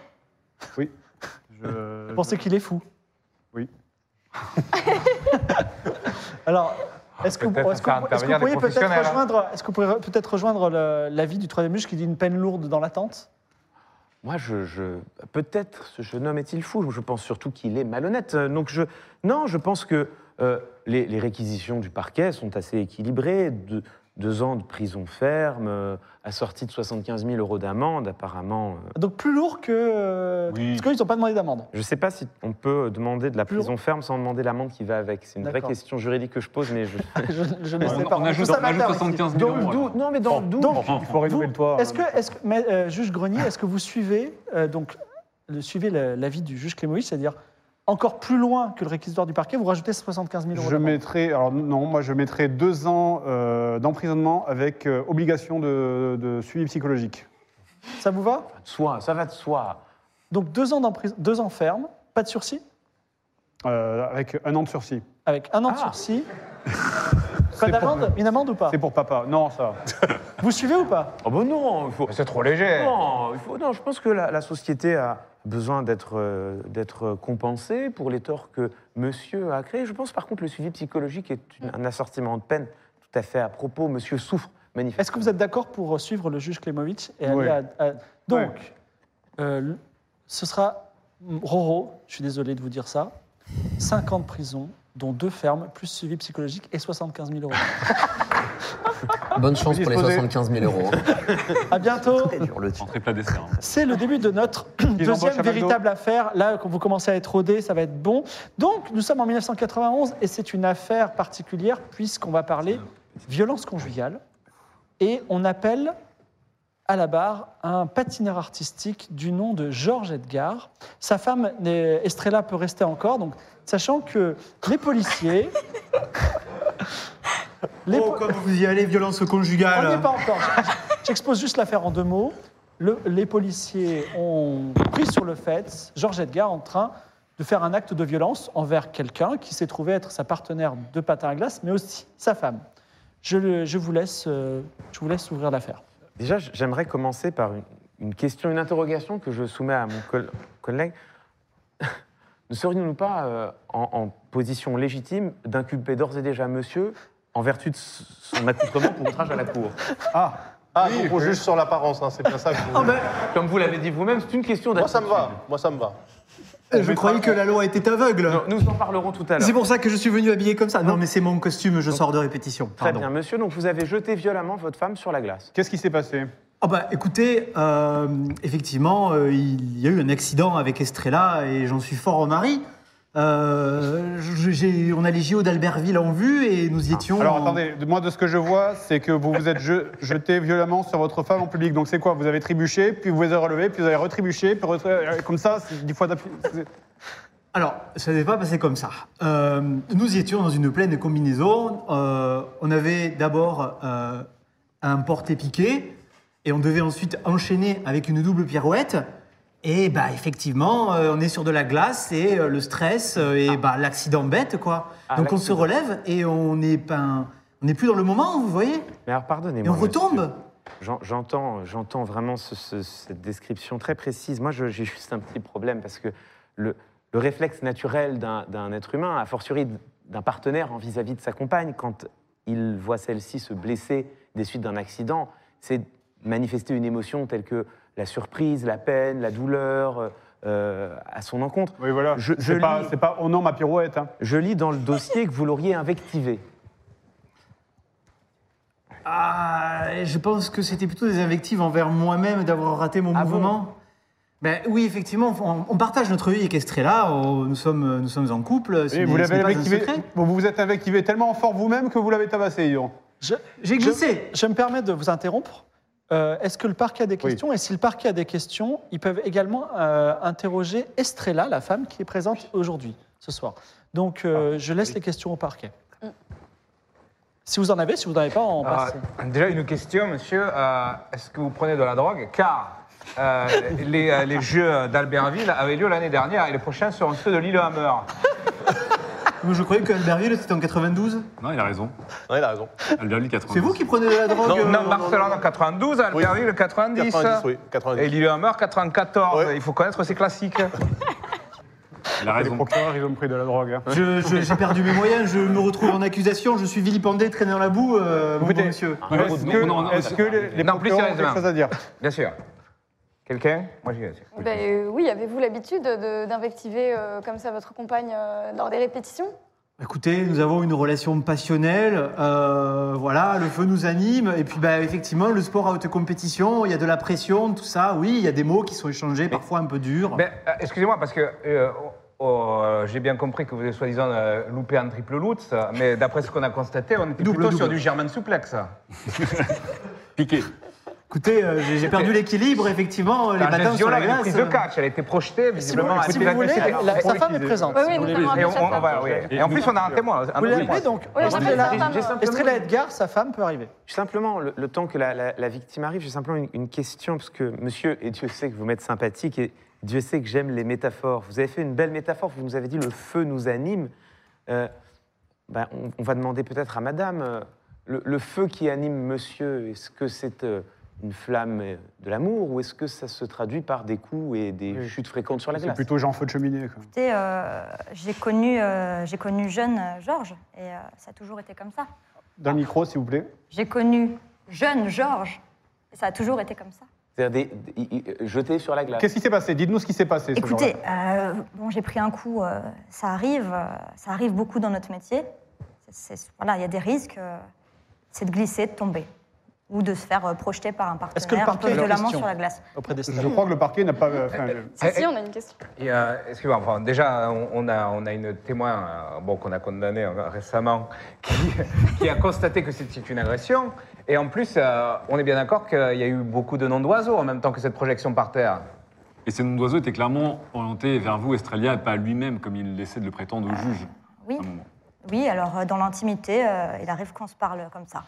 Je, Vous pensez qu'il est fou? Oui. Alors, est-ce que, que vous pourriez peut-être hein. rejoindre, est-ce que vous pourriez peut-être rejoindre l'avis du troisième juge qui dit une peine lourde dans l'attente? Moi, je, peut-être ce jeune homme est-il fou. Je pense surtout qu'il est malhonnête. Euh, Donc, je, non, je pense que euh, les, réquisitions du parquet sont assez équilibrées. Deux ans de prison ferme, euh, assorti de 75 000 euros d'amende, apparemment. euh, Donc plus lourd que... euh, Oui. Parce qu'ils n'ont pas demandé d'amende. Je ne sais pas si on peut demander de la Plus prison ferme sans demander l'amende qui va avec. C'est une vraie question juridique que je pose, mais je. je, je ne On, sais pas. on ajoute, on ajoute amateurs ici. 75 000 Dans le euros. non, mais dans doute. Donc, il faut rénover le toit. Est-ce que, est-ce que, mais, euh, juge Grenier, est-ce que vous suivez euh, donc le, suivez le- l'avis du juge Clémovic, c'est-à-dire encore plus loin que le réquisitoire du parquet, vous rajoutez 75 000 euros Je mettrais, alors non, moi je mettrais deux ans euh, d'emprisonnement avec euh, obligation de, de suivi psychologique. Ça vous va? De soi, ça va de soi. Donc deux ans, deux ans ferme, pas de sursis, Euh, avec un an de sursis. avec un an de Ah. sursis. Pas C'est pour- d'amende Une amende ou pas C'est pour papa. Non, ça. Vous suivez ou pas Oh ben non, il faut. C'est trop léger. Non, il faut, non, je pense que la, la société a besoin d'être euh, d'être compensée pour les torts que monsieur a créés. Je pense par contre le suivi psychologique est une- un assortiment de peine tout à fait à propos. Monsieur souffre manifestement. Est-ce que vous êtes d'accord pour suivre le juge Klemovic et Oui. aller à, à- Donc, euh, ce sera Roro, je suis désolé de vous dire ça, 5 ans de prison, dont deux fermes, plus suivi psychologique et 75 000 euros. Bonne chance pour les Disposez. 75 000 euros. À bientôt hein. C'est le début de notre deuxième véritable affaire. Là, quand vous commencez à être rodé, ça va être bon. Donc, nous sommes en 1991 et c'est une affaire particulière puisqu'on va parler violence conjugale. Et on appelle à la barre un patineur artistique du nom de Georges Edgar. Sa femme, Estrella, peut rester encore. Donc, sachant que les policiers Les Oh, po- comme vous y allez, violence On conjugale. est pas encore. J'expose juste l'affaire en deux mots. Le- les policiers ont pris sur le fait Georges Edgar en train de faire un acte de violence envers quelqu'un qui s'est trouvé être sa partenaire de patin à glace, mais aussi sa femme. Je, le- je vous, laisse, euh, je vous laisse ouvrir l'affaire. Déjà, j'aimerais commencer par une, une question, une interrogation que je soumets à mon col- collègue. ne serions-nous pas euh, en, en position légitime d'inculper d'ores et déjà monsieur en vertu de son accoutrement pour outrage à la cour? Ah, Ah, Oui, donc on oui. juge sur l'apparence, hein, c'est bien ça que vous... Oh, ben, Comme vous l'avez dit vous-même, c'est une question Moi, ça me d'attitude. va. Moi, ça me va. Je croyais que la loi était aveugle. Non, Nous en parlerons tout à l'heure. C'est pour ça que je suis venu habillé comme ça. Non, mais c'est mon costume, je sors de répétition. Très Pardon. bien, monsieur. Donc vous avez jeté violemment votre femme sur la glace. qu'est-ce qui s'est passé? Ah bah écoutez, euh, effectivement, euh, il y a eu un accident avec Estrella et j'en suis fort au mari. Euh, on a les JO d'Albertville en vue et nous y étions. Alors en- attendez, de- moi de ce que je vois, c'est que vous vous êtes je- jeté violemment sur votre femme en public. Donc c'est quoi? Vous avez trébuché, puis vous vous avez relevé, puis vous avez retrébuché, puis euh, comme ça, c'est dix fois d'appui. Alors, ça n'est pas passé comme ça. Euh, nous y étions dans une pleine combinaison. Euh, on avait d'abord euh, un porté-piqué et on devait ensuite enchaîner avec une double pirouette. Et bah effectivement, euh, on est sur de la glace et euh, le stress euh, et bah l'accident bête quoi. Ah, Donc on se relève et on n'est pas, on n'est plus dans le moment, vous voyez? Mais alors Et pardonnez-moi. on retombe. J'entends, j'entends vraiment ce- ce- cette description très précise. Moi, j'ai juste un petit problème parce que le, le réflexe naturel d'un d'un être humain, a fortiori d'un partenaire en vis-à-vis de sa compagne, quand il voit celle-ci se blesser des suites d'un accident, c'est manifester une émotion telle que la surprise, la peine, la douleur euh, à son encontre. Oui, voilà. Je- je C'est pas, lis- c'est pas oh non ma pirouette. hein. Je lis dans le dossier que vous l'auriez invectivé. Ah, je pense que c'était plutôt des invectives envers moi-même d'avoir raté mon Ah bon mouvement. ben, oui, effectivement, on, on partage notre vie avec Estrella. on- nous, sommes, nous sommes en couple. vous l'avez n'est pas un invectivé. Vous vous êtes invectivé tellement fort vous-même que vous l'avez tabassé. Je, J'ai glissé. je, je me permets de vous interrompre. Euh, Est-ce que le parquet a des questions? Et si le parquet a des questions, ils peuvent également euh, interroger Estrella, la femme qui est présente aujourd'hui, ce soir. Donc, euh, je laisse les questions au parquet. Si vous en avez, si vous n'en avez pas, on passe. Euh, déjà, une question, monsieur. Euh, Est-ce que vous prenez de la drogue? Car euh, les, les Jeux d'Albertville avaient lieu l'année dernière et les prochains seront ceux de Lillehammer. Je croyais que Albertville, c'était en 92. Non, il a raison. Non, il a raison. Albertville 92. C'est vous qui prenez de la drogue Non, euh, non, Barcelone en 92, Albertville 90. 90, oui. 90. Et Lillehammer 94. Ouais. Il faut connaître ces classiques. Il a Les raison. procureurs, ils ont pris de la drogue. hein. Je- je- J'ai perdu mes moyens, je me retrouve en accusation, je suis vilipendé, traîné dans la boue, euh, mon Écoutez, bon monsieur. Est-ce non, que, non, non, est-ce que les, les Non, plus procureurs ont quelque sérieusement. chose à dire? Bien sûr. Quelqu'un? Moi, j'y vais. Ben, euh, oui, avez-vous l'habitude de- d'invectiver euh, comme ça votre compagne euh, lors des répétitions? Écoutez, nous avons une relation passionnelle, euh, voilà, le feu nous anime, et puis bah, effectivement, le sport à haute compétition, il y a de la pression, tout ça, oui, il y a des mots qui sont échangés, parfois un peu durs. Ben, euh, Excusez-moi, parce que euh, oh, oh, euh, j'ai bien compris que vous avez soi-disant euh, loupé un triple loot, mais d'après ce qu'on a constaté, on était Double, plutôt sur double. du German suplex. Piqué. Écoutez, euh, j'ai perdu l'équilibre, effectivement, les geste sur la glace. prise de catch, elle a été projetée Si vous, visiblement à si la vous voulez, sa femme est présente. Oui, oui, Et, on, chef on va, oui. Et en plus, on a un témoin. un Vous témoin. donc Estrella, Edgar, sa femme, peut arriver? Simplement, le, le temps que la, la- la victime arrive, j'ai simplement une, une question, parce que monsieur, et Dieu sait que vous m'êtes sympathique, et Dieu sait que j'aime les métaphores. Vous avez fait une belle métaphore, vous nous avez dit le feu nous anime. Euh, ben, on, on va demander peut-être à madame, euh, le, le feu qui anime monsieur, est-ce que c'est euh, une flamme de l'amour, ou est-ce que ça se traduit par des coups et des Oui. chutes fréquentes sur la C'est glace? plutôt Jean Feu de cheminée. quoi. Écoutez, euh, j'ai connu, euh, j'ai connu jeune euh, Georges et euh, ça a toujours été comme ça. Dans le micro, s'il vous plaît. J'ai connu jeune Georges et ça a toujours été comme ça. C'est-à-dire sur la glace Qu'est-ce qui s'est passé? Dites-nous ce qui s'est passé. ce Écoutez, jour-là. euh, bon, j'ai pris un coup, euh, ça arrive, euh, ça arrive beaucoup dans notre métier. C'est- c'est- voilà, il y a des risques, euh, c'est de glisser, de tomber ou de se faire euh, projeter par un Est-ce que le partenaire un parquet question sur la glace. auprès je crois que le parquet n'a pas. euh, enfin, euh, Si, Eh, si, on a une question. Euh, excusez-moi, enfin, déjà, on, a, on a une témoin euh, bon, qu'on a condamné euh, récemment qui, qui a constaté que c'était une agression. Et en plus, euh, on est bien d'accord qu'il y a eu beaucoup de noms d'oiseaux en même temps que cette projection par terre. Et ces noms d'oiseaux étaient clairement orientés vers vous, Estrella, et pas à lui-même, comme il essaie de le prétendre au juge. Oui. Oui, alors euh, dans l'intimité, euh, il arrive qu'on se parle comme ça.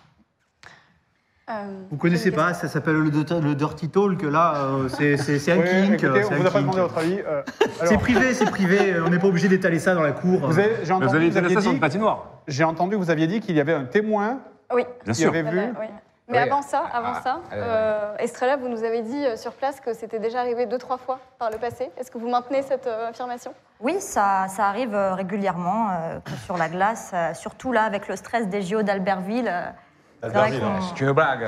Euh, Vous connaissez pas, ça s'appelle le, le Dirty Talk, là, euh, c'est un Oui, kink. écoutez, euh, on c'est vous a pas kink. demandé votre avis. euh, C'est alors, privé, c'est privé, on n'est pas obligé d'étaler ça dans la cour. vous avez- J'ai Mais entendu, Vous avez été aviez sur dit- une patinoire. j'ai entendu que vous aviez dit qu'il y avait un témoin Oui. Bien qui sûr. avait vu. Voilà, oui. Mais Oui. avant ça, avant Ah, ça, euh, euh, Estrella, vous nous avez dit euh, sur place que c'était déjà arrivé deux, trois fois par le passé. Est-ce que vous maintenez cette euh, affirmation? Oui, ça, ça arrive euh, régulièrement euh, que sur la glace, euh, surtout là avec le stress des JO d'Albertville. euh, Albertville, ouais. Blague.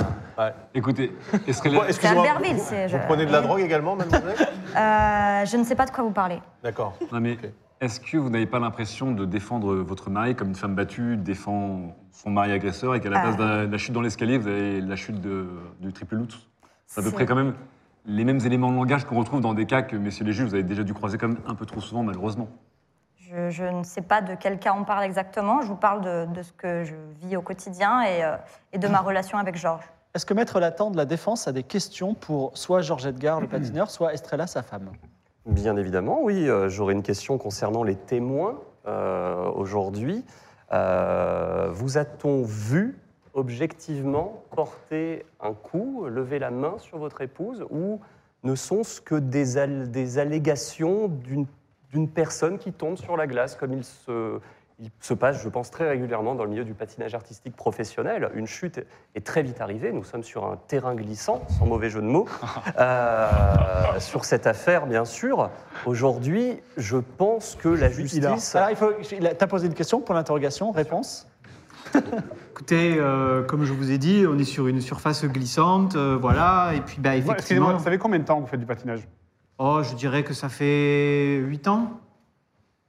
Écoutez, Estrella, Pourquoi- Excusez-moi, Albertville, vous, c'est- vous je- prenez de la oui. drogue également, mademoiselle? Euh, je ne sais pas de quoi vous parlez. D'accord. non mais est-ce que vous n'avez pas l'impression de défendre votre mari comme une femme battue défend son mari agresseur et qu'à la place de la, de la chute dans l'escalier, vous avez la chute de- du triple loot C'est à peu C'est- près quand même les mêmes éléments de langage qu'on retrouve dans des cas que, messieurs les juges, vous avez déjà dû croiser quand même un peu trop souvent, malheureusement. Je, je ne sais pas de quel cas on parle exactement. Je vous parle de, de ce que je vis au quotidien et, euh, et de ma relation avec Georges. Est-ce que Maître Latent de la Défense a des questions pour soit Georges Edgar, le patineur, soit Estrella, sa femme? Bien évidemment, oui. euh, J'aurais une question concernant les témoins euh, aujourd'hui. Euh, vous a-t-on vu objectivement porter un coup, lever la main sur votre épouse, ou ne sont-ce que des, al- des allégations d'une d'une personne qui tombe sur la glace, comme il se, il se passe, je pense, très régulièrement dans le milieu du patinage artistique professionnel. Une chute est très vite arrivée. Nous sommes sur un terrain glissant, sans mauvais jeu de mots, euh, sur cette affaire, bien sûr. Aujourd'hui, je pense que la justice. Alors, il faut. T'as posé une question pour l'interrogation, réponse Écoutez, euh, comme je vous ai dit, on est sur une surface glissante, euh, voilà, et puis bah, Ouais, effectivement. Excusez-moi, vous savez combien de temps vous faites du patinage? Oh, je dirais que ça fait 8 ans.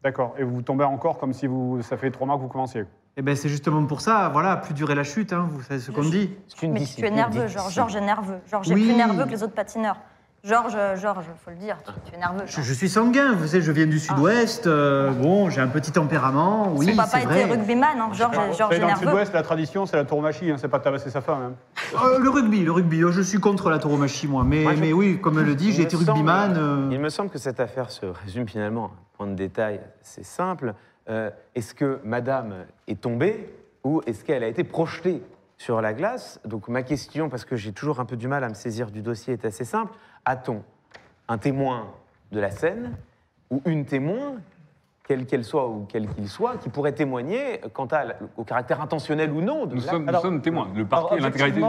D'accord. Et vous tombez encore comme si vous, ça fait trois mois que vous commenciez. Et ben c'est justement pour ça, voilà, plus durer la chute, hein, vous savez ce qu'on dit. C'est une Mais tu es discipline nerveux. Georges. Georges est nerveux. Georges Oui. est plus nerveux que les autres patineurs. Georges, euh, Georges, faut le dire, tu, tu es nerveux. Je, je suis sanguin, vous savez, je viens du sud-ouest, euh, bon, j'ai un petit tempérament, oui, Son papa c'est vrai. était rugbyman, hein. Georges, Georges est dans le nerveux. sud-ouest, la tradition, c'est la tauromachie, hein, c'est pas de tabasser sa femme. hein. Euh, le rugby, le rugby, oh, je suis contre la tauromachie, moi, mais, Moi, je- mais oui, comme elle le dit, Il j'ai me été semble- rugbyman. euh, Il me semble que cette affaire se résume finalement à un point de détail. C'est simple. Euh, est-ce que Madame est tombée ou est-ce qu'elle a été projetée sur la glace? Donc ma question, parce que j'ai toujours un peu du mal à me saisir du dossier, est assez simple. A-t-on un témoin de la scène ou une témoin, quelle qu'elle soit ou quel qu'il soit, qui pourrait témoigner quant à, au caractère intentionnel ou non de Nous sommes, nous Alors- sommes témoins. Le parquet, l'intégralité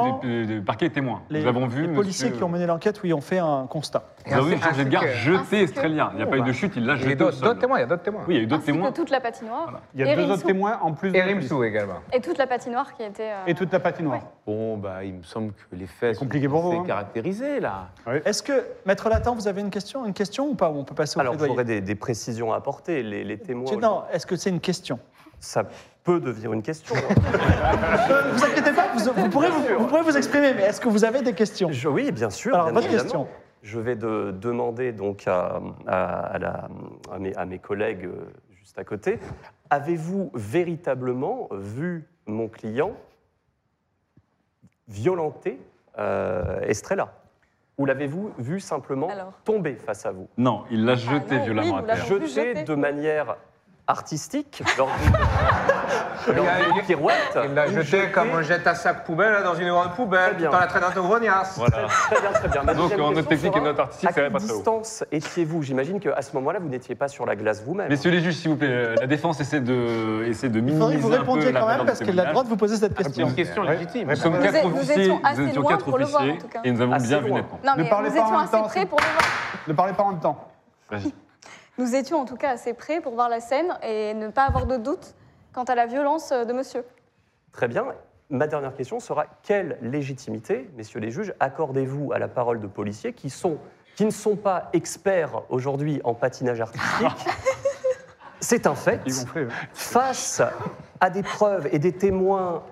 du parquet est témoin. les, Nous avons vu. les policiers monsieur- qui ont mené l'enquête, oui, ont fait un constat. Vous avez vu ainsi Edgar que- jeter. Il n'y a pas eu de chute, il l'a Il y a jeté au d'autres témoins, il y a d'autres témoins. Oui, il y a eu d'autres témoins. toute la patinoire. Il y a deux autres témoins en plus de. Rimsou également. Et toute la patinoire qui était. euh, Et toute la patinoire. Bon, bah, il me semble que les faits c'est hein. caractérisé, là. Est-ce que, Maître Latent, vous avez une question, une question ou pas On peut passer au Alors, j'aurais des, des précisions à apporter. Les, témoins, Non, est-ce que c'est une question? Ça peut devenir une question. Euh, Vous inquiétez pas, vous, vous pourrez vous, vous pourrez vous exprimer, mais est-ce que vous avez des questions? Je- oui, bien sûr. Alors, bien votre évidemment. question. Je vais de- demander donc à, à- à la- à mes, à mes collègues euh, juste à côté. Avez-vous véritablement vu mon client violenter euh, Estrella? Ou l'avez-vous vu simplement Alors. tomber face à vous? Non, il l'a jeté non, violemment oui, à terre. l'avons Jeté de manière artistique lors d'une lors d'une pirouette. Il l'a jeté comme on jette un sac poubelle là, dans une grande Très poubelle, bien. tout en la traînant au grognasse. Voilà. Très bien, très bien. Ma Donc, deuxième en question notre technique et sera, notre artistique, à ça va quelle pas très haut. distance étiez-vous? J'imagine qu'à ce moment-là, vous n'étiez pas sur la glace vous-même. Messieurs les juges, s'il vous plaît, euh, la défense essaie de, essaie de Il minimiser faudrait que vous un peu répondiez la quand même valeur parce du qu'elle a le droit témoignage. de vous poser cette C'est question. une question légitime. Nous sommes Nous quatre êtes- nous officiers, étions assez nous étions loin quatre pour le voir, en officiers tout cas. et nous avons Assez bien vu loin. nettement. Non, Ne mais parlez nous pas en étions même assez temps, près s'il- pour le voir. Ne parlez pas en même temps. Vas-y. Nous étions en tout cas assez près pour voir la scène et ne pas avoir de doute quant à la violence de monsieur. Très bien. Ma dernière question sera quelle légitimité, messieurs les juges, accordez-vous à la parole de policiers qui, sont, qui ne sont pas experts aujourd'hui en patinage artistique C'est un fait. Ils vont faire. Face à des preuves et des témoins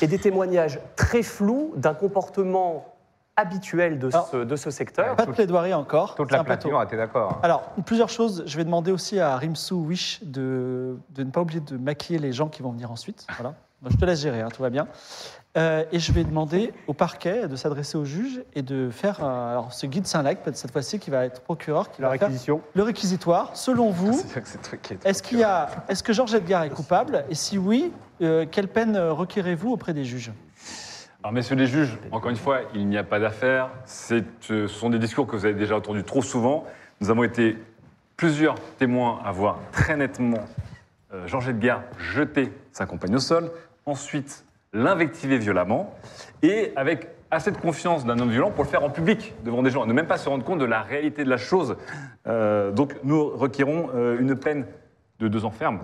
et des témoignages très flous d'un comportement habituel de, Alors, ce, de ce secteur. Pas de plaidoirie encore. Toute la patinoire était d'accord? Alors, plusieurs choses. Je vais demander aussi à Rimsou Wish de, de ne pas oublier de maquiller les gens qui vont venir ensuite. Voilà. Je te laisse gérer, hein, tout va bien. Euh, et je vais demander au parquet de s'adresser au juge et de faire euh, alors ce guide Saint-Lac, peut-être cette fois-ci, qui va être procureur, qui La va faire réquisition. le réquisitoire. Selon vous, C'est vrai que c'est toi qui es- est-ce qu'il y a, est-ce que Georges Edgar est coupable? Et si oui, euh, quelle peine requérez-vous auprès des juges? Alors, messieurs les juges, encore une fois, il n'y a pas d'affaire. Euh, Ce sont des discours que vous avez déjà entendus trop souvent. Nous avons été plusieurs témoins à voir très nettement euh, Georges Edgar jeter sa compagne au sol, ensuite l'invectiver violemment, et avec assez de confiance d'un homme violent pour le faire en public, devant des gens, et ne même pas se rendre compte de la réalité de la chose. Euh, donc nous requérons euh, une peine de deux ans ferme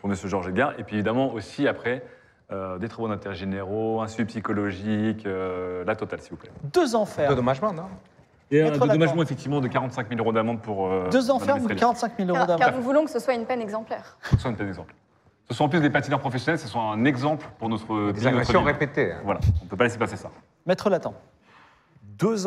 pour M. Georges Edgar, et puis évidemment aussi après euh, des travaux d'intérêt généraux, un suivi psychologique, euh, la totale s'il vous plaît. Deux enfers. Dédommagement, non? Et un Lacan. dédommagement effectivement de 45 000 euros d'amende pour... euh, Deux enfermes ou Estrella. 45 000 euros Car, car d'amende nous voulons que ce soit une peine exemplaire. Ce sont des exemples. Ce sont en plus des patineurs professionnels, ce sont un exemple pour notre... Des notre agressions ville. répétées. hein. Voilà, on ne peut pas laisser passer ça. Maître Latin, Deux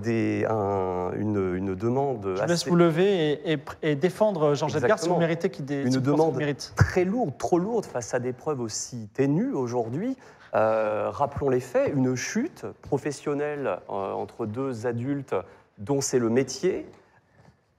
des, un- une, une demande je vous laisse assez- vous lever et, et- et défendre Georges Edgar si vous méritez qu'il dé- Une si demande mérite. très lourde, trop lourde face à des preuves aussi ténues aujourd'hui. Euh, rappelons les faits, une chute professionnelle euh, entre deux adultes dont c'est le métier,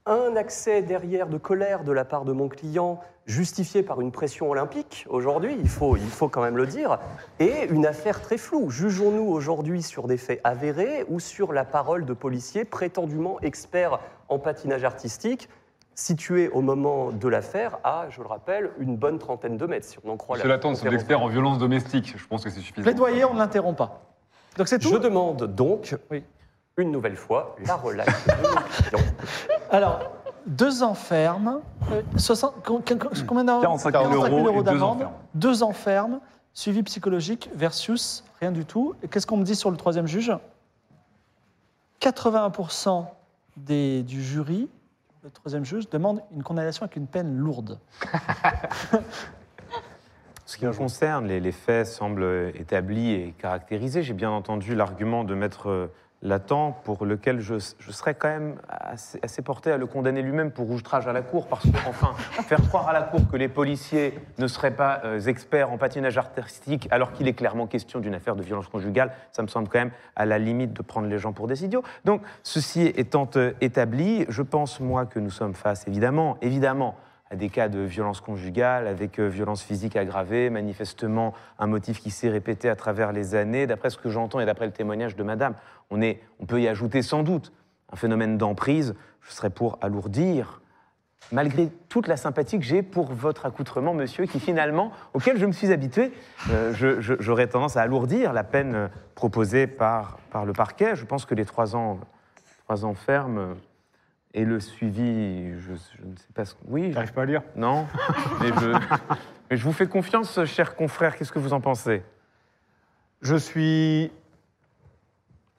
un accès derrière de colère de la part de mon client justifié par une pression olympique aujourd'hui, il faut, il faut quand même le dire, et une affaire très floue. Jugeons-nous aujourd'hui sur des faits avérés ou sur la parole de policiers prétendument experts en patinage artistique situés au moment de l'affaire à, je le rappelle, une bonne trentaine de mètres, si on en croit Monsieur la Lattend, nous sommes conférence. experts en violence domestique, je pense que c'est suffisant. Plaidoyer, on ne l'interrompt pas. Donc c'est tout Je demande donc, Oui. Une nouvelle fois, la relaxe de. Alors, deux enfermes, euh, 60 com- com- combien d'amende 45 000 euros et deux d'amende, enfermes. deux enfermes, suivi psychologique versus rien du tout. Et qu'est-ce qu'on me dit sur le troisième juge? 81% des, du jury, le troisième juge, demande une condamnation avec une peine lourde. Ce qui me concerne, les, les faits semblent établis et caractérisés. J'ai bien entendu l'argument de Maître Latent, pour lequel je, serais quand même assez, assez porté à le condamner lui-même pour outrage à la cour, parce que, enfin, faire croire à la cour que les policiers ne seraient pas euh, experts en patinage artistique, alors qu'il est clairement question d'une affaire de violence conjugale, ça me semble quand même à la limite de prendre les gens pour des idiots. Donc, ceci étant euh, établi, je pense, moi, que nous sommes face, évidemment, évidemment, à des cas de violence conjugale, avec euh, violence physique aggravée, manifestement un motif qui s'est répété à travers les années. D'après ce que j'entends et d'après le témoignage de Madame, on, est, on peut y ajouter sans doute un phénomène d'emprise. Je serais pour alourdir, malgré toute la sympathie que j'ai pour votre accoutrement, monsieur, qui finalement, auquel je me suis habitué, euh, j'aurais tendance à alourdir la peine proposée par, par le parquet. Je pense que les trois ans, trois ans et le suivi, je, je ne sais pas ce que... Oui, T'arrives pas à lire? Non, mais je, mais je vous fais confiance, cher confrère. Qu'est-ce que vous en pensez? Je suis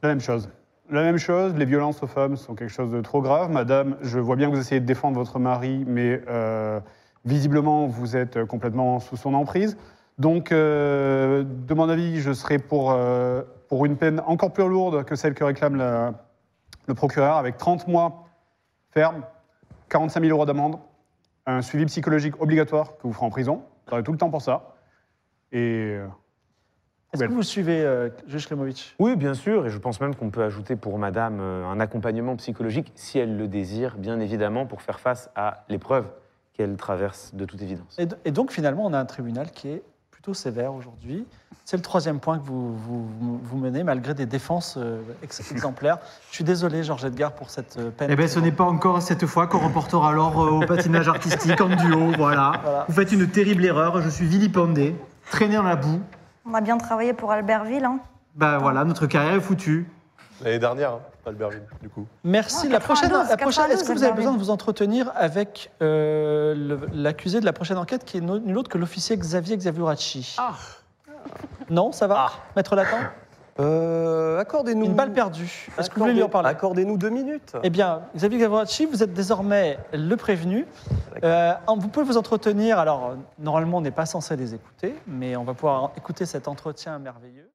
la même chose. La même chose, les violences aux femmes sont quelque chose de trop grave. Madame, je vois bien que vous essayez de défendre votre mari, mais euh, visiblement, vous êtes complètement sous son emprise. Donc, euh, de mon avis, je serai pour, euh, pour une peine encore plus lourde que celle que réclame la- le procureur, avec 30 mois ferme, 45 000 euros d'amende, un suivi psychologique obligatoire que vous ferez en prison. Vous aurez tout le temps pour ça. Et euh, Est-ce que vous suivez, euh, juge Klemovic Oui, bien sûr, et je pense même qu'on peut ajouter pour Madame euh, un accompagnement psychologique, si elle le désire, bien évidemment, pour faire face à l'épreuve qu'elle traverse de toute évidence. et, et donc finalement, on a un tribunal qui est plutôt sévère aujourd'hui. C'est le troisième point que vous, vous, vous menez, malgré des défenses euh, ex- exemplaires. Je suis désolé, Georges Edgar, pour cette euh, peine. Eh bien, ce n'est pas encore cette fois qu'on reportera alors euh, au patinage artistique en duo, voilà. Voilà. Vous faites une terrible erreur, je suis vilipendé, traîné dans la boue. On a bien travaillé pour Albertville. Hein. Bah voilà, notre carrière est foutue. L'année dernière, hein, Albertville, du coup. Merci. Ah, la prochaine, 92, la prochaine est-ce que vous avez 92, besoin de vous entretenir avec euh, l'accusé de la prochaine enquête qui est no- nul autre que l'officier Xavier Xavioracci Ah. Non, ça va? Maître Latin? Euh, accordez-nous. Une balle perdue. Est-ce que vous voulez lui en parler? Accordez-nous deux minutes. Eh bien, Xavier Xavioracci, vous êtes désormais le prévenu. Euh, vous pouvez vous entretenir. Alors, normalement, on n'est pas censé les écouter, mais on va pouvoir écouter cet entretien merveilleux.